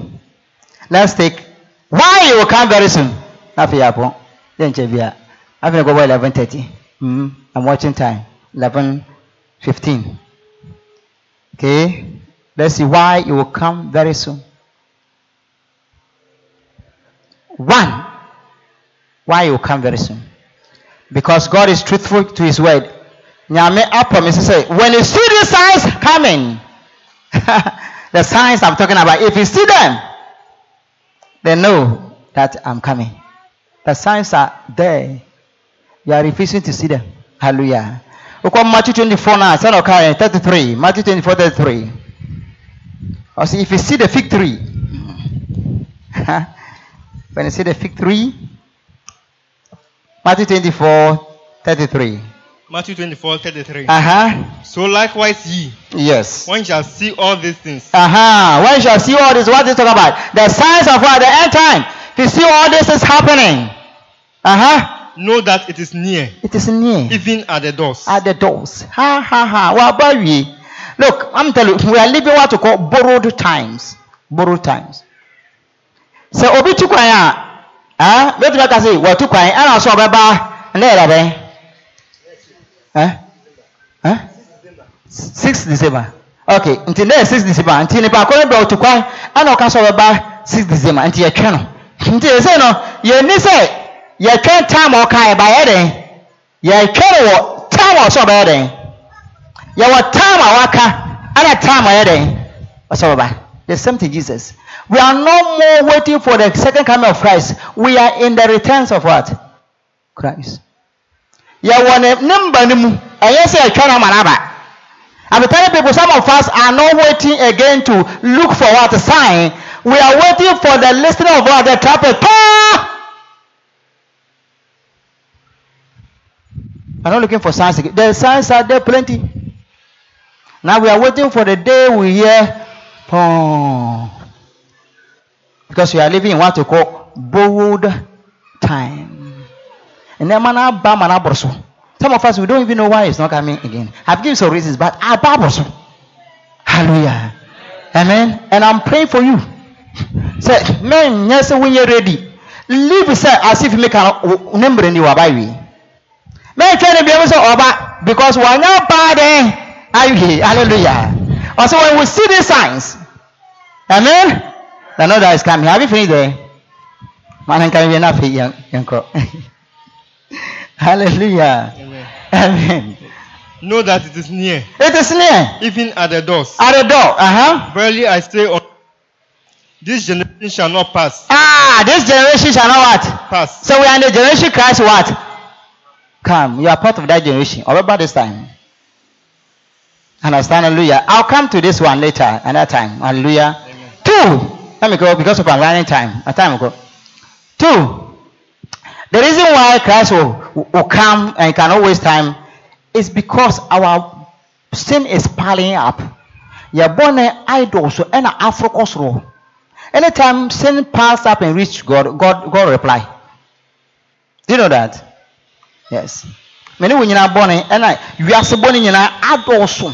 Let's take why you will come very soon. After Yapo. Then Chevia. I'm gonna go by eleven thirty. Mm, I'm watching time. Eleven fifteen. Okay. Let's see why you will come very soon. One. Why you will come very soon. Because God is truthful to his word. Nyame I promise to say, when you see these signs coming, the signs I'm talking about, if you see them, they know that I'm coming. The signs are there. You are refusing to see them. Hallelujah. Look at Matthew 24 now, son of Karen, 33. Matthew 24, 33. Or see, if you see the fig tree, when you see the fig tree, Matthew 24, 33. Matthew 24, 33. Uh huh. So likewise ye, Yes. when shall see all these things, Uh-huh. When you shall see all this, what is talking about? The signs of what? The end time. If you see all this is happening. Uh-huh. Know that it is near, It is near. even at the doors. At the doors. Ha ha ha. What about we? Look, I'm telling you, we are living what we call borrowed times. Borrowed times. So obi tu kwan a, ah, wetu bɛka sɛ wɔtu kwan ɛna ɔsɛ ɔbɛba ne yɛrɛ bɛn? Eh? Eh? Six December. Okay, nti ne yɛ six December nti nipa akɔrɔ bɛ ɔtu kwan ɛna ɔka sɛ ɔbɛba six December nti yɛtwɛ no. Nti yɛsɛ no yɛni sɛ yɛtwɛ time a ɔka ɛba yɛ dɛn? Yɛtwɛ no wɔ time a ɔsɛ ɔbɛyɛ dɛn? Yɛwɔ time a waka ɛna time a yɛ dɛn? Ɔsɛ ɔbɛba. The same thing Jesus. We are no more waiting for the second coming of Christ. We are in the returns of what? Christ. Yɛwɔ ne ne mba ne mu. Ɛyɛ sɛ ɛtwa no ama n'aba. I'm telling people, some of us are not waiting again to look for what sign. We are waiting for the listening of what the trumpet. Ah! I'm not looking for signs again. The signs are there plenty. Now we are waiting for the day we hear, oh, because we are living in what we call borrowed time. And then man, man, man, Some of us we don't even know why it's not coming again. I've given some reasons, but I babble. Hallelujah. Amen. And I'm praying for you. Say, man, yes, when you're ready, live say, as if you make a number in your Bible. To be able to over because we're not bad. Eh? Are you here? Hallelujah. Also, when we see these signs, amen. The know that is coming. Have you finished there? Man, can you enough young, Hallelujah. Amen. Amen. Know that it is near, It is near. even at the doors. At the door. Uh huh. Verily I say, unto this generation shall not pass. Ah, this generation shall not what? Pass. So we are in the generation Christ what? Come. You are part of that generation. About this time. Understand? Hallelujah. I'll come to this one later, another time. Hallelujah. Amen. Two. Let me go because of our running time. A time ago. Two. The reason why Christ will, will come and cannot waste time is because our sin is piling up. You're born an idol, so ɛna afro kɔ soro. Anytime sin piles up and reach God, God, God reply. Do you know that? Yes. Mene wo nyinaa bɔne ɛna wiase bɔne nyinaa adɔɔso.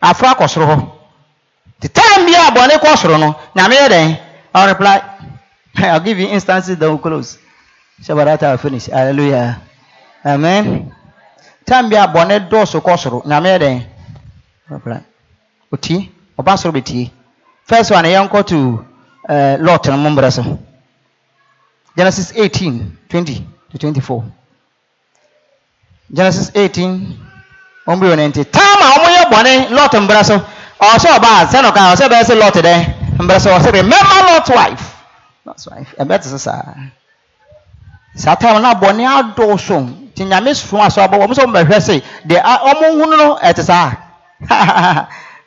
Afro akɔ soro hɔ. The time bi a bɔne kɔ soro no, nyame yɛ dɛn? Ɔreply. I'll give you instances that will close. Shabarata will finish. Hallelujah. Amen. Time bi a bɔne dɔɔso kɔ soro nyame yɛ dɛn Ɔbra. otie ɔba soro bɛtie first one yɛnkɔ to uh, lot no mombrɛ so genesis 18 20 to 24 genesis 18 ɔmbi wɔ ne nti time a ɔmoyɛ bɔne lot mbrɛ so ɔsɛ ɔbaa sɛ no ka ɔsɛ bɛyɛ sɛ lot dɛn mbrɛ so ɔsɛ remember lot wife. Lot wife ɛbɛ te sɛ saa saa time na bɔne adɔɔso nti nyame so aso abɔ wɔn nso bɛhwɛ se deɛ a- ɔmo hunu no ɛte saa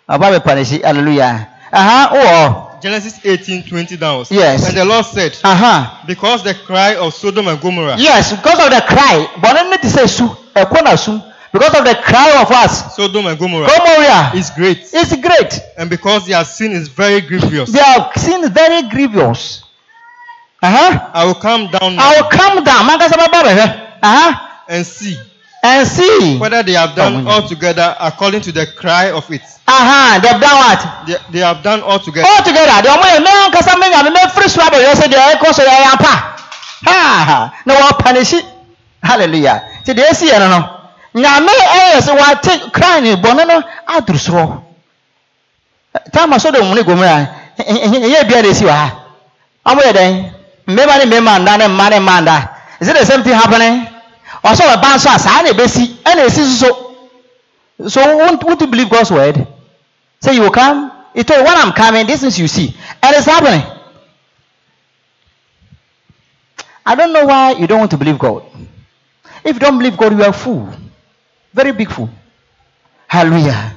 ɔba bɛ panisi hallelujah. Aha wɔ Genesis 18 20 downwards. Yes. And the Lord said, aha Because the cry of Sodom and Gomorrah yes because of the cry bɔne ne te sɛ su ɛkɔ na sum because of the cry of us Sodom and Gomorrah Gomorrah is great, is great. And because their sin is very grievous, their sin is very grievous. Aha I will come down now I will come down. Bɛba bɛhwɛ aha and see and see whether they have Oh, done yeah. altogether according to the cry of it. aha they have done what. They, they have done altogether. all together deɛ ɔmo yɛ mɛ nkasa mɛ nyame mɛ firi so abɛyɛ sɛ deɛ ɛkɔ so yɛ yampa ha na wɔpa ne hyi hallelujah ti deɛ esi yɛ no no nyame ɛyɛ sɛ wate kran ne bɔne no aduru soro taama so de wɔn ne gomora ɛyɛ bia de esi wɔ ha ɔmo yɛ dɛn mmarima ne mmarima nda ne mma ne mma nda is it the same thing happening ɔsɔ ɔba nso a saa na ebesi ɛna esi so so won't, won't you believe God's word. Say you will come. He told when I'm coming, this is you see. And it's happening. I don't know why you don't want to believe God. If you don't believe God, you are fool. Very big fool. Hallelujah.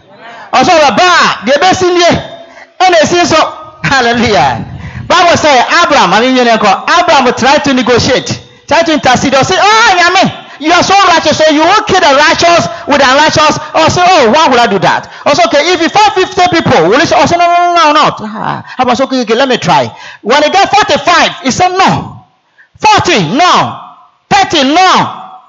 Also, the bar, the best in here. And they say so. Hallelujah. Bible say Abraham, I mean, Abraham try to negotiate, try to intercede, or say, Oh, Yame, you are so righteous, so you will kill the righteous with the unrighteous. Or say, Oh, why would I do that? Also, okay, if you find 50 people, will you say, Oh, say, no, no, no, no, not. Ah, I was okay, okay, let me try. When he got 45, he said, No. 40, no. 30, no.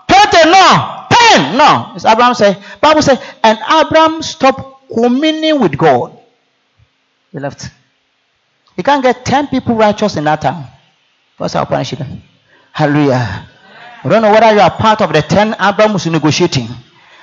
20, no. 10, no. It's Abraham say, Bible say, and Abraham stopped communing with God. He left. You can't get 10 people righteous in that town. What's our punishment? Hallelujah. I don't know whether you are part of the 10 Abraham was negotiating.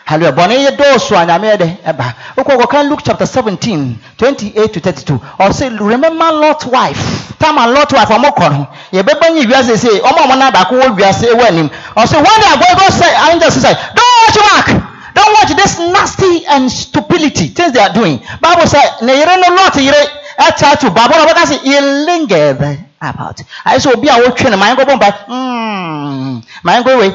Hallelujah. But ye do so and I eba. Okay, can Luke chapter 17, 28 to 32. Or say, remember Lot's wife. Time and Lot's wife, I'm going Ye beba ni wiase say, Omo mo na ba ko wiase wenim. Or say, one day I go go say, angels say, don't watch your mark. Don't watch this nasty and stupidity things they are doing. Bible said, ne yere no lot yere ɛta to baabo na ɔbɛka sɛ he lingered about. Ayɛ sɛ obi a wotwe ne ma yɛnkɔ bɔ mpa ma yɛnkɔ wei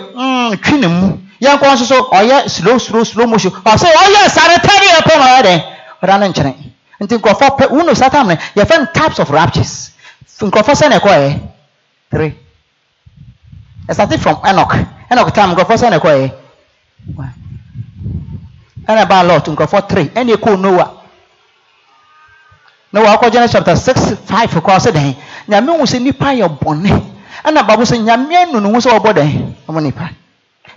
twi ne mu yɛnkɔ nso so ɔyɛ slow slow slow motion. Ɔsɛ ɔyɛ sare tɛri yɛ pɛ ma ɔyɛ dɛ ɔda no nkyɛn nti nkurɔfoɔ pɛ wunu saa tam no yɛfɛ no types of raptures. Nkurɔfoɔ sɛ na ɛkɔ yɛ three. Ɛsate from Enoch. Enoch time nkurɔfoɔ sɛ na ɛkɔ yɛ one. Ɛna ɛbaa lot nkurɔfoɔ three. Ɛna ɛkɔ Noah na wakɔ Genesis chapter six five kɔ ɔsɛ dɛn nyame hu sɛ nipa yɛ bɔne. Ɛna baabo sɛ nyame anu ne ho sɛ ɔbɔ dɛn? Ɔmo nipa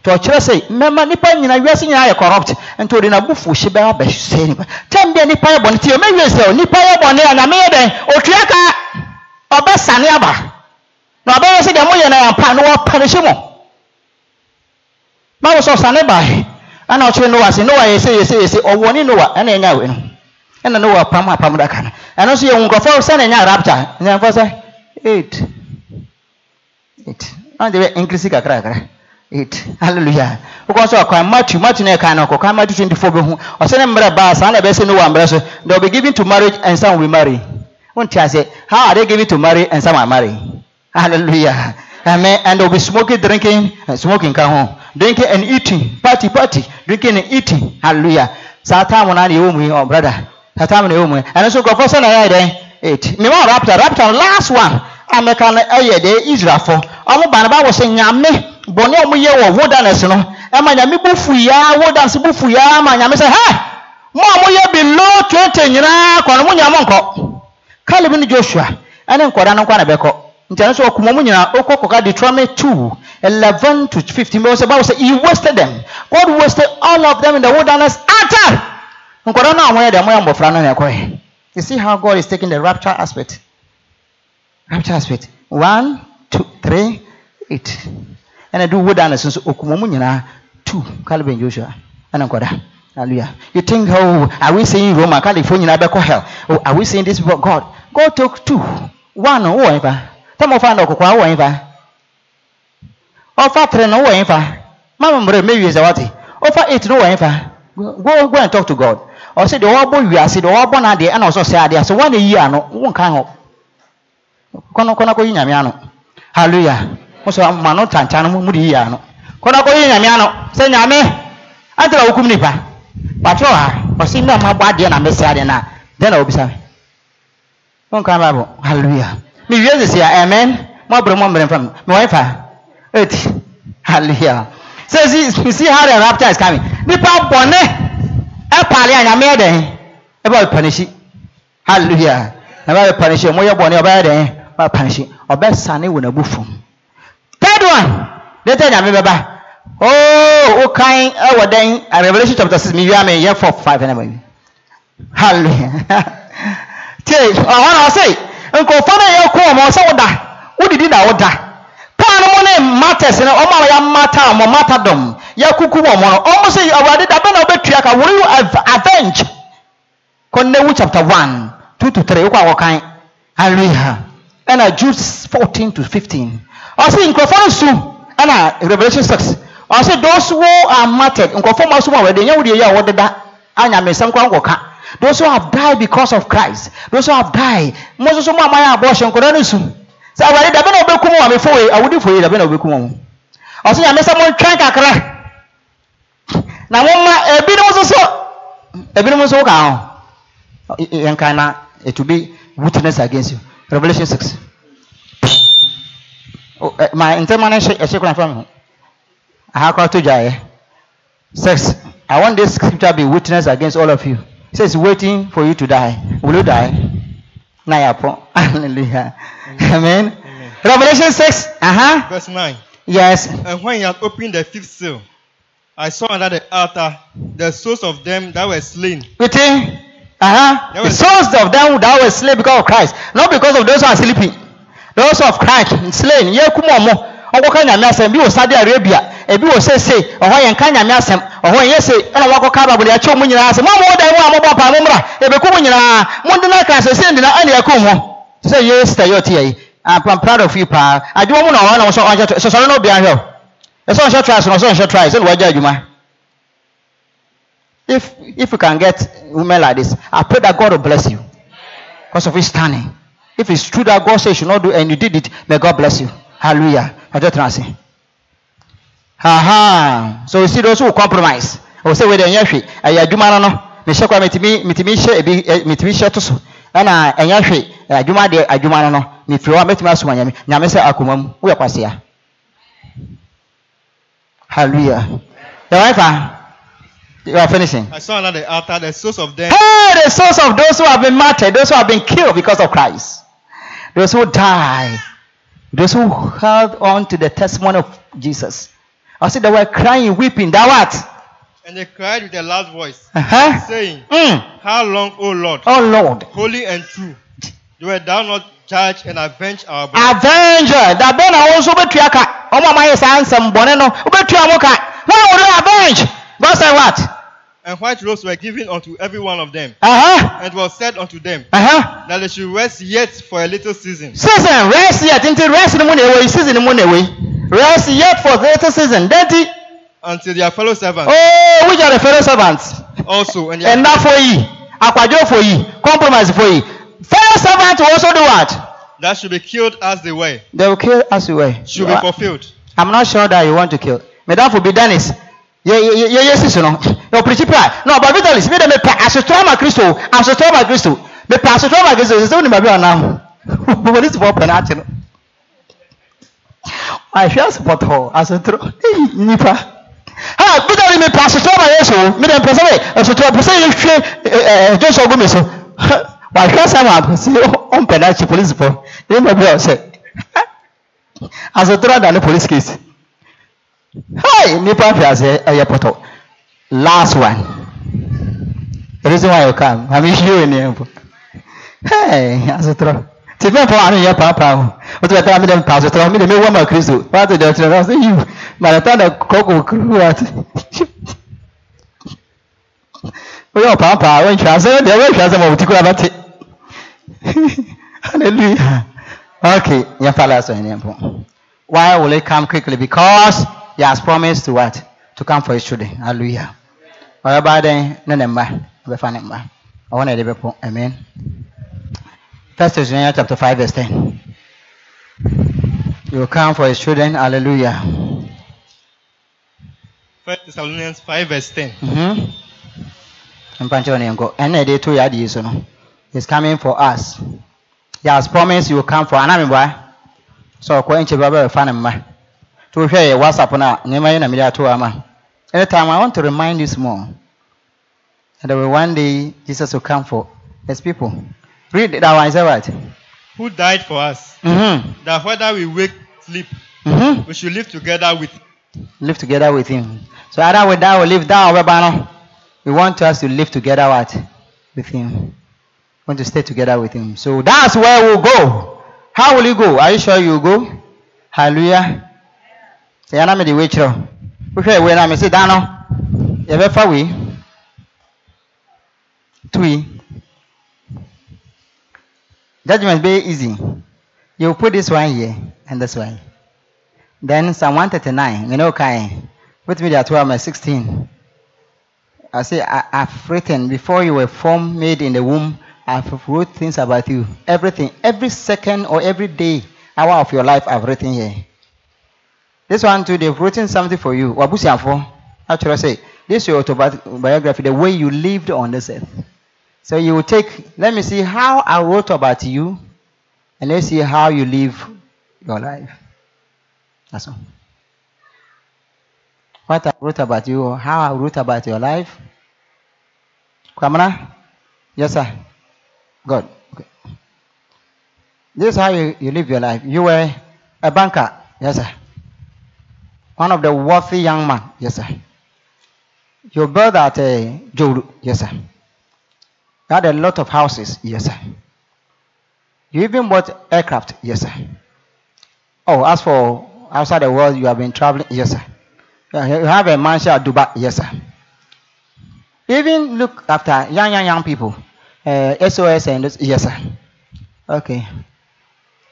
nti ɔkyerɛ sɛ mmɛma nipa nyina wiase nyinaa yɛ corrupt. Nti ɔde n'abufu hye bɛyɛ abɛsɛ nipa tɛm deɛ nipa yɛ bɔne? Ti ɔmɛ wie sɛ nipa yɛ bɔne a nyame yɛ dɛn? Otua ka ɔbɛsane aba. Na ɔbɛyɛ sɛ deɛ moyɛ no yɛmpa na wɔpanihyɛ mo. Báwo sọ sani báyìí ɛna ɔkyerɛ noa sɛ noa yɛ sɛ yɛ sɛ yɛ sɛ ɔwɔ ne noa ɛna ɛnya ɛna noa pam apam daka no ɛno nso yɛ nkurɔfoɔ sɛ na ɛnya rapture nyɛnfɔ sɛ eight. Eight. Ɔn de bɛ nkirisi kakra kakra eight. Hallelujah. Wokɔ sɛ ɔkwan matthew matthew na ɛkan no ɔkɔkan matthew twenty four bɛ hu. Ɔsɛ ne mmerɛ baa saa na ɛbɛ sɛ noa mmerɛ so. They will be given to marriage and some will marry. Wɔn ti ase how are they given to marry and some are marry? Hallelujah. Amen. And they will be smoking drinking and smoking ka ho. Drinking and eating. Party party. Drinking and eating. Hallelujah. Saa time na yɛ wɔ mu yi ɔ brother time na wɔ yi ɛno nso nkurɔfoɔ sɛ na yɛ dɛn eight mema rapture rapture last one. A mɛka no ɛyɛ de israelfoɔ ɔmo ba no ba wɔ sɛ nyame bɔne a yɛ wɔ wilderness no ɛma nyame bu fu yaa wilderness bu fu yaa ma nyame sɛ hɛ mo a mo yɛ below twenty nyinaa kɔ mo nyina mo nkɔ caleb ne joshua ɛne nkɔda no nkɔ na bɛkɔ nti ɛno nso ɔkuma nyinaa ɔkɔ kɔka deuteronomy two eleven to fifteen. Bɛwɔ sɛ bible sɛ he wasted them. God wasted all of them in the wilderness. Utter nkɔda no a wɔyɛ deɛ wɔyɛ no na you see how god is taking the rapture aspect? Rapture aspect. One two three eight. Ɛna de wo da ne so nso okumo mu nyinaa two caleb and joshua ɛna nkɔda hallelujah. You think oh are we saying roma califo nyinaa bɛkɔ hell? Oh are we saying this before god? God took two. One no wowɔ nfa tɛmɛ ɔfa na ɔkɔkɔ wowɔ nfa ɔfa three no wowɔ nfa mama mmerɛ mewie sɛ wate ɔfa eight no nfa go go and talk to god ɔsɛ deɛ ɔwabɔ wiase deɛ ɔwabɔ n'adeɛ ɛna ɔsɛ ɔsɛ adeɛ sɛ wɔn na yi ano wɔn nka ho kɔnɔ kɔnɔ kɔ yi nyame ano. Hallelujah. Sɔ ma no tantan no mo de yi ano. Kɔnɔ kɔ yi nyame ano. Sɛ nyame antara okum nipa. Patro ha ɔsɛ ndé ɔmo abɔ adeɛ na mɛsɛ adeɛ na. Den na obisa wɔn nka baabo hallelujah. Mi wie sisi a amen. Mo aburo mo mbere fam mi wɔn fa eight. Hallelujah. Sɛ si see how the rapture is coming. Nipa bɔnɛ ɛpaale a nyame yɛ dɛn ɛbɛ ɔbɛ panisi hallelujah. Ɛbɛ ɔbɛ panisi ɔmo yɛ bɔnɛ ɔbɛ yɛ dɛn ɔbɛ panisi ɔbɛ sani wɔ n'abu fam third one. Ne tɛ nyame bɛba ooo o kan ɛwɔ dɛn revolution chapter six mi wi ame yɛ four five ɛna ma wi hallelujah. Tie ɔhɔn na ɔsɛ nkɔfɔ no yɛ kó ɔmɔ ɔsɛ ɔda ɔdidi na ɔda no mo ne matters no ɔmo a yɛ ɔmo mata dɔm yɛ kuku wɔn no ɔmo sɛ ɔwɔde dabe na ɔbɛtua ka? You avenge? Kɔnnewu chapter one two to three okɔ awɔkan hallelujah. Ɛna jude fourteen to fifteen. Ɔsɛ nkurɔfoɔ no su ɛna revolution six. Ɔsɛ those who are martyred nkurɔfoɔ mo asom a wɔde nyɛ wɔde yɛ a wɔdeda anyamesɛm kora those who have died because of christ those who have died mo nso so mo a ayɛ abortion nkɔda no su sɛ awurade dabe na ɔbɛkum wɔn amefo yi awudifo yi dabe na ɔbɛkum wɔn ɔsɛ nyame sɛ mo ntwɛn kakra na mo ma ebinom nso so. Ebinom nso ka ho. Yɛn kan na it will be witness against you. Revolution six. Ma ntɛma no hyɛ ɛhyɛ kora fa mi ho aha kora to gya yɛ six. I want this scripture be witness against all of you. It says waiting for you to die. Will you die na yà pọ hallelujah. Amen. Amen. revelation six. Uh-huh. Verse 9. yes. And when he had opened the fifth seal, I saw under the altar the souls of them that were slain. Within uh-huh. The souls of them that were slain because of christ. Not because of those who are sleeping. Those of christ slain. Yẹ kum ọmọ ọkọkọ nyame asẹm bi wọ saudi arabia ebi wọ sese ọhọ yẹn nka nyame asẹm ọhọ yẹn se ẹna wọn akọkọ ababolo yẹ kyẹ ọmọ nyinaa asẹm wọn mọ dan mu a mo bọ paa mo mra ebeku mu nyinaa mo ndi na kan sese ndi na ẹna yẹ kum wọn sẹ yẹ sita yẹ ọti yẹ yi i'm proud of you paa adwuma mu na ọhọ na wọn sọ ọhọ sọsọrọ náà obi ahwẹ o ẹsẹ ọhọ trials na ọsọ ọhọ trials ẹna wọ́n jẹ adwuma. If if you can get women like this, I pray that God will bless you because of his standing. If it's true that God says you should not do and you did it, may God bless you. Hallelujah. Trying to say. Aha. So you see those who compromise. I will say whether ɛnyɛ hwee ɛyɛ adwuma no no mehyɛ kora metumi metumi hyɛ ebi metumi hyɛ to so ɛna ɛnyɛ hwee ɛ, adwuma deɛ adwuma no no mefiri hɔ a mɛtumi asoma nyame nyame sɛ akoma mu woyɛ kwasea hallelujah. The wife ah you are finishing. I saw the altar the souls of them. Hey, the souls of those who have been martyred, those who have been killed because of Christ, those who died, those who held on to the testimony of Jesus. I said they were crying, weeping. That what? and they cried with a loud voice, Uh-huh. saying, Mm. How long, O Lord, O Lord. holy and true, do thou not judge and avenge our blood? Avenger. That ben also betua ka. Omo ma yes ansem bone no. Obetua mo ka. Now avenge. God said what? And white robes were given unto every one of them. Uh-huh. And was said unto them Uh-huh. that they should rest yet for a little season. Season, rest yet. Until rest in the morning away. Season in the morning away. Rest yet for the little season. Dirty. until their fellow servants Oh, which are the fellow servants? also and their ẹ̀nà fòyì àpàjọ fòyì compromise fòyì fellow servant will also do what. that should be killed as they were they will kill as you were. should be fulfilled. i'm not sure that you want to kill madam for be dennis yẹ yẹ yẹ yẹ sisi no yẹ opirikyi pra no but vitalis mi de mi pẹ asotọ ma kristo asotọ ma kristo mi pẹ asotọ ma kristo sisi ni baabi ọ̀nà polisi fọ pẹ n'akyi no ahwẹ asopọtọ asotọ eyi nipa ha vitalis mi pẹ asotọ ma yesu mi de mpẹsẹ mi asotọ pẹsẹ yẹ hwẹ ẹ ẹ jọsọ ogun mi so. Wahwẹ sam apẹsẹ ọmpẹ n'akyi polisi fọ yẹ baabi ọsẹ asotọ da ne police case. Hi, nipa fi ase ɛyɛ pɔtɔ. Last one. The reason why you come, I'm you know. Hey, asotro. ti bẹ́ẹ̀ fọ́ àánú yẹn pàápàá o o ti bẹ̀ tẹ́lá mi dẹ̀ pàṣẹ tẹ́lá mi dẹ̀ mi wọ́n mọ̀ kristo wọ́n á ti dẹ̀ tẹ́lá sí yìí màdà tá dẹ̀ kọ́kọ́ kúrú wa ti. o yẹ pàápàá o ìṣẹ́ àṣẹ ẹ̀ wọ́n ìṣẹ́ àṣẹ mọ̀ òtí kúrò abá ti. hallelujah okay yẹn fa last one why will it come quickly because he has promised to what to come for his children hallelujah bá dẹ́n ní ne mma ọbẹ̀ fa ne mma ọwọ́ na bẹ̀ pọ̀ amen. First Thessalonians chapter 5 verse 10. You will come for his children. Hallelujah. First Thessalonians 5 verse 10. Mm-hmm. Mpancho ni ngo. Ene de to ya so no. He's coming for us. He has promised he will come for anami boy. So ko enche baba be fan mma. To ye WhatsApp na nyema ye na mi ato ama. Anytime I want to remind you more. that there will one day Jesus will come for his people. Read that one, is that right? Who died for us, Mm-hmm. that whether we wake, sleep, Mm-hmm. we should live together with live together with him. So either we die or live down or we want us to live together what? With him. We want to stay together with him. So that's where we'll go. How will you go? Are you sure you will go? Hallelujah. Say I'm the way through. Okay, when I'm say down. You ever far we? Three. Judgment be easy. You put this one here and this one. Then Psalm 139, you know, Kai, with me at 12, 16. I say, I, I've written before you were formed, made in the womb, I've wrote things about you. Everything, every second or every day, hour of your life, I've written here. This one too, they've written something for you. Wabusiafo, actually, say, this is your autobiography, the way you lived on this earth. So you will take, let me see how I wrote about you, and let's see how you live your life. That's all. What I wrote about you, how I wrote about your life. Kwamana? Yes, sir. Good. Okay. This is how you, you live your life. You were a banker. Yes, sir. One of the wealthy young man. Yes, sir. You built at uh, Joru. Yes, sir. You had a lot of houses. Yes, sir. You even bought aircraft. Yes, sir. Oh, as for outside the world, you have been traveling. Yes, sir. You have a mansion at Dubai. Yes, sir. Even look after young, young, young people. Uh, SOS and this. Yes, sir. Okay.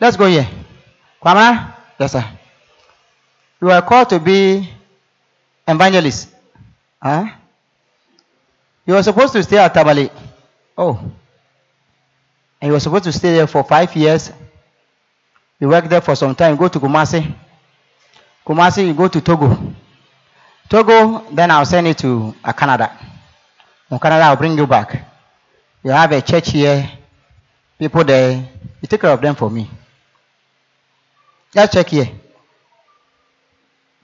Let's go here. Kwama? Yes, sir. You are called to be evangelist. Huh? You were supposed to stay at Tabali. Oh. And you were supposed to stay there for five years. You work there for some time. Go to Kumasi. Kumasi, you go to Togo. Togo, then I'll send you to uh, Canada. From Canada, I'll bring you back. You have a church here. People there. You take care of them for me. Let's check here.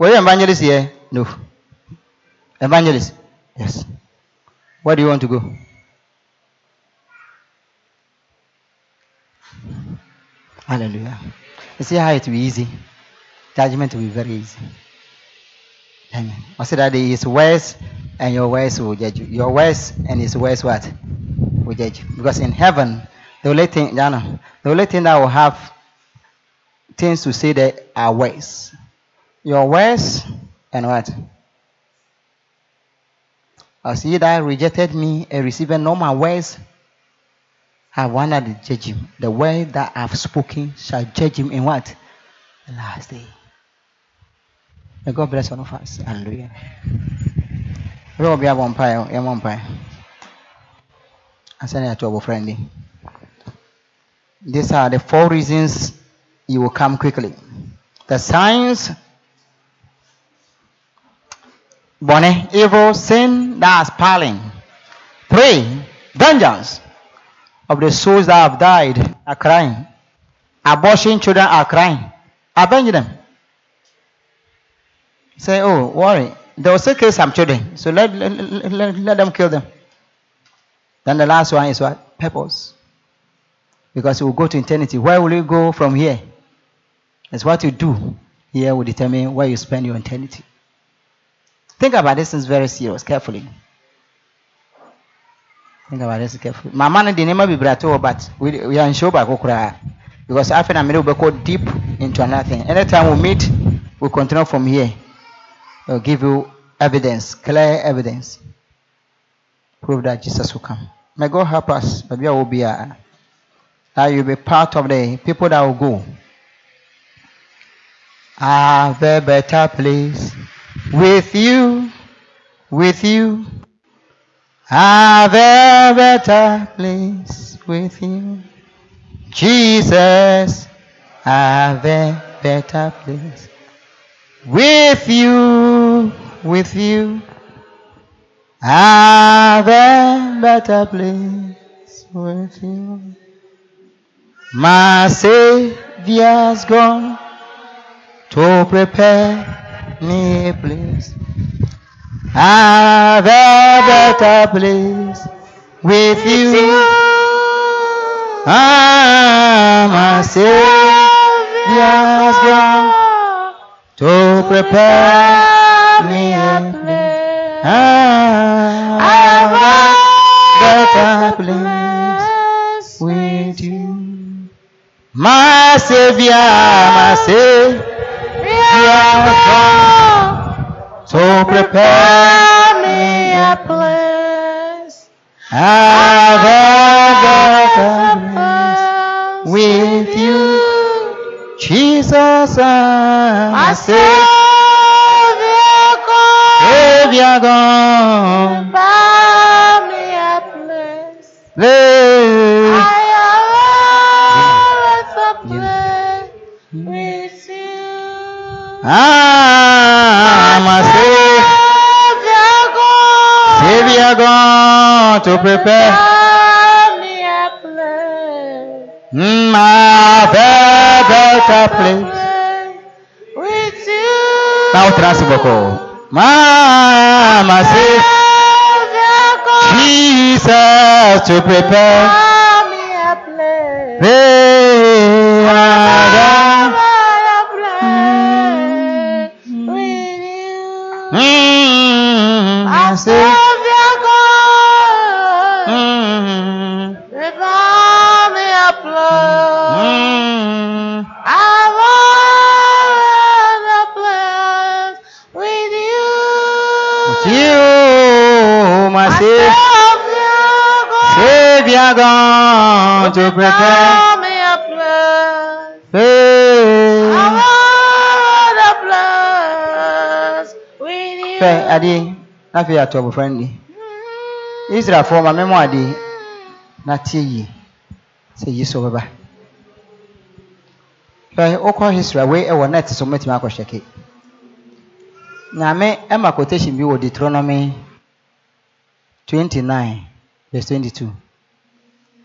Were you evangelist here? No. Evangelist? Yes. Where do you want to go? Hallelujah. You see how it will be easy? Judgment will be very easy. Amen. I said that his words and your words will judge you. Your words and his words what? Will judge you. Because in heaven, the only thing, you know, the only thing that will have things to say there are words. Your words and what? As he that rejected me and received no my words, I one to judge him. The word that I have spoken shall judge him in what? The last day. May God bless all of us. Hallelujah. I send to our friendly. These are the four reasons you will come quickly. The signs, bonne, evil, sin, that's piling. Three, vengeance of the souls that have died are crying. Abortion children are crying. Avenge them. Say, oh, worry. They will still kill some children. So let, let, let, let them kill them. Then the last one is what? Purpose. Because you will go to eternity. Where will you go from here? It's what you do here will determine where you spend your eternity. Think about this is very serious, carefully. Think about this carefully. Mama no de nneɛma bebree ato hɔ but we we are nhyɛ baako koraa. because after that, we go deep into another thing. Anytime we meet, we continue from here. We'll give you evidence, clear evidence. Prove that Jesus will come. May God help us. Maybe I will be a, that you'll be part of the people that will go. Have a better place with you, with you. I have a better place with you. Jesus, I have a better place with you, with you. I have a better place with you. My Savior's gone to prepare me a place. I have a better place with you. Ah, my Savior's gone to prepare me a place. I have a better place with you. My Savior, my Savior, to prepare me a place. I have a place with you. Jesus, ah, my Savior, Savior gone. Place. Ah, my Savior, Savior gone to prepare. Mm, I have a better place. Now transiboko. My, my Savior, Jesus to prepare. Mm, Savior gone to prepare. Hey. Fɛ adeɛ afei ato abɔfra no di. Israelfoɔ ma mɛmɔ adeɛ na tie yie sɛ yi so bɛba. Fɛ wokɔ history a wei ɛwɔ net so mɛtumi akɔhwɛ ke. Nyame ɛma quotation bi wɔ Deuteronomy twenty nine verse twenty two.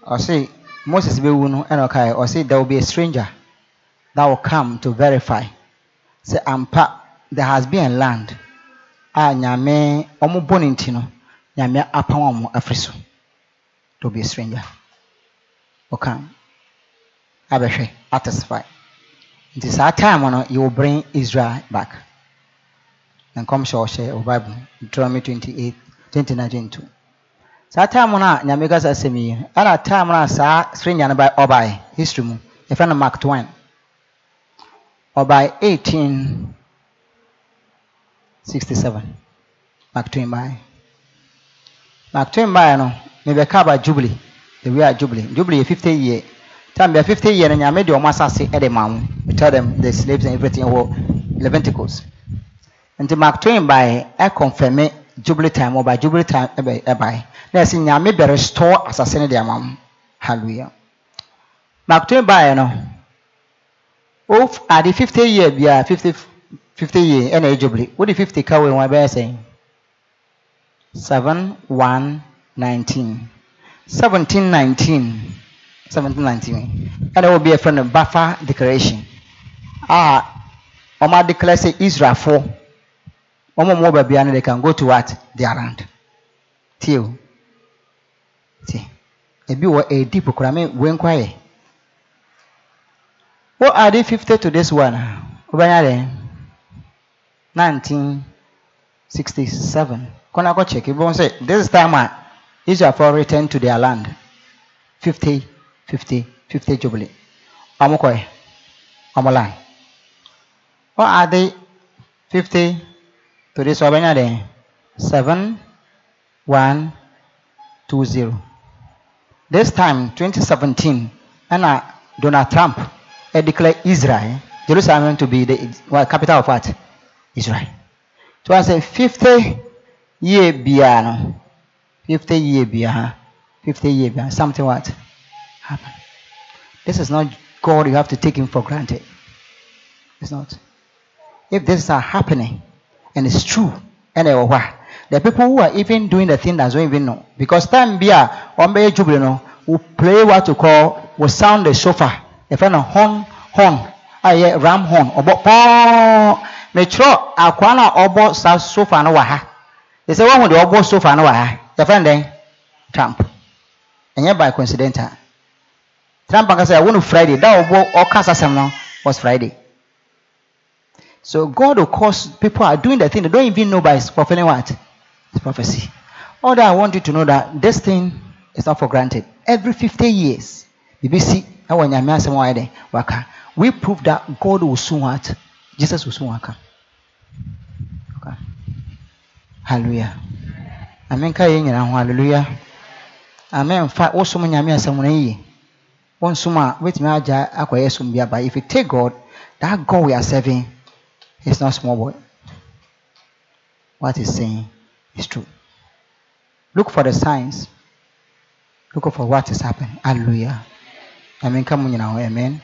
Ɔse Moses bɛwu no ɛna ɔkae ɔse there will be a stranger that will come to verify. Sɛ ampa there has been a land. A nyame ɔmo bɔ ne nti no nyame apam ɔmo afiri so there will be a stranger. Ɔka abɛhwɛ atestify nti saa time no you will bring Israel back. Nkɔmhyɛ ɔhyɛ wɔ Bible Deuteronomy twenty eight twenty nine twenty two saa time no a nyame kasa asɛm yi ɛna time no a saa stranger no ba ɔbaeɛ history mu. Yɛfrɛ no Mark Twain. Sixty seven Mark Twain baeɛ Mark Twain baeɛ no mebɛka aba Jubilee ewi a Jubilee. Jubilee yɛ fifty year. Time bɛ fifty year no nyame de ɔmo asase ɛde ma mo. We tell them the slaves and everything wɔ Leviticus nti Mark Twain baeɛ ɛkɔnfɛme Jubilee time ɔba Jubilee time ɛbɛ ɛbaeɛ na yɛsɛ nyame bɛ restore asase no de ama mo. Hallelujah. Twain baeɛ no o ade fifty year bia fifty fifty year ɛna ɛyɛ Jubilee wode fifty ka wɔ wɔn ɛbɛyɛ sɛn? Seven one nineteen. Seventeen nineteen. Seventeen nineteen. Ɛna ɛwɔ bi yɛfrɛ no Balfour Declaration. A wɔn adeclare sɛ Israelfoɔ wɔn a wɔwɔ baabi ano they can go to what? Their land. Tie o tie ebi wɔ wo ade fifty to this one wobɛnya dɛ nineteen sixty seven kɔnɔ akɔ check ebi wɔn sɛ this is time a Israelfoɔ return to their land. Fifty fifty fifty jubilee. Ọmụ kọị ọmụ line ọ adị 50 to this ọbịanya dị 7 1 2 0 this time 2017 ɛna donald trump ɛ declare israel jerusalem to be the well, capital of what? Israel. So i say 50 year no 50 year biara 50 year biara something what happen this is not god you have to take him for granted. It's not. If this is happening and it's true and ɛwɔ hɔ a the people who are even doing the thing that don't even know. Because time a wɔn bɛyɛ jubilee no will play what we call will sound the shofar. Yɛfrɛ no horn horn. A yɛ ram horn. Ɔbɔ pɔɔn mekyerɛ akwa no a ɔbɔ saa sofa no wɔ ha sɛ wɔn deɛ ɔbɔ sofa no wɔ ha no dɛn trump ɛnyɛ by coincidental ah. trump ankasa yɛ wɔn no friday. Da ɔbɔ ɔkasa sɛm no was friday. So God will cause people are doing the thing they don't even know by fulfilling what? Prophecy. All that I want you to know that this thing is not for granted. Every 50 years, BBC, we prove that God will soon what? Jesus will soon. Okay. Hallelujah. Amen hallelujah. Amen fa wosom nyame asɛm no yie. Wonsom a wobɛtumi agya akɔyɛ som bi aba. If you take God, that God we are serving is not small boy. What he's saying is true. Look for the signs. Look for what is happening. Hallelujah. Amen. Come on, know, amen.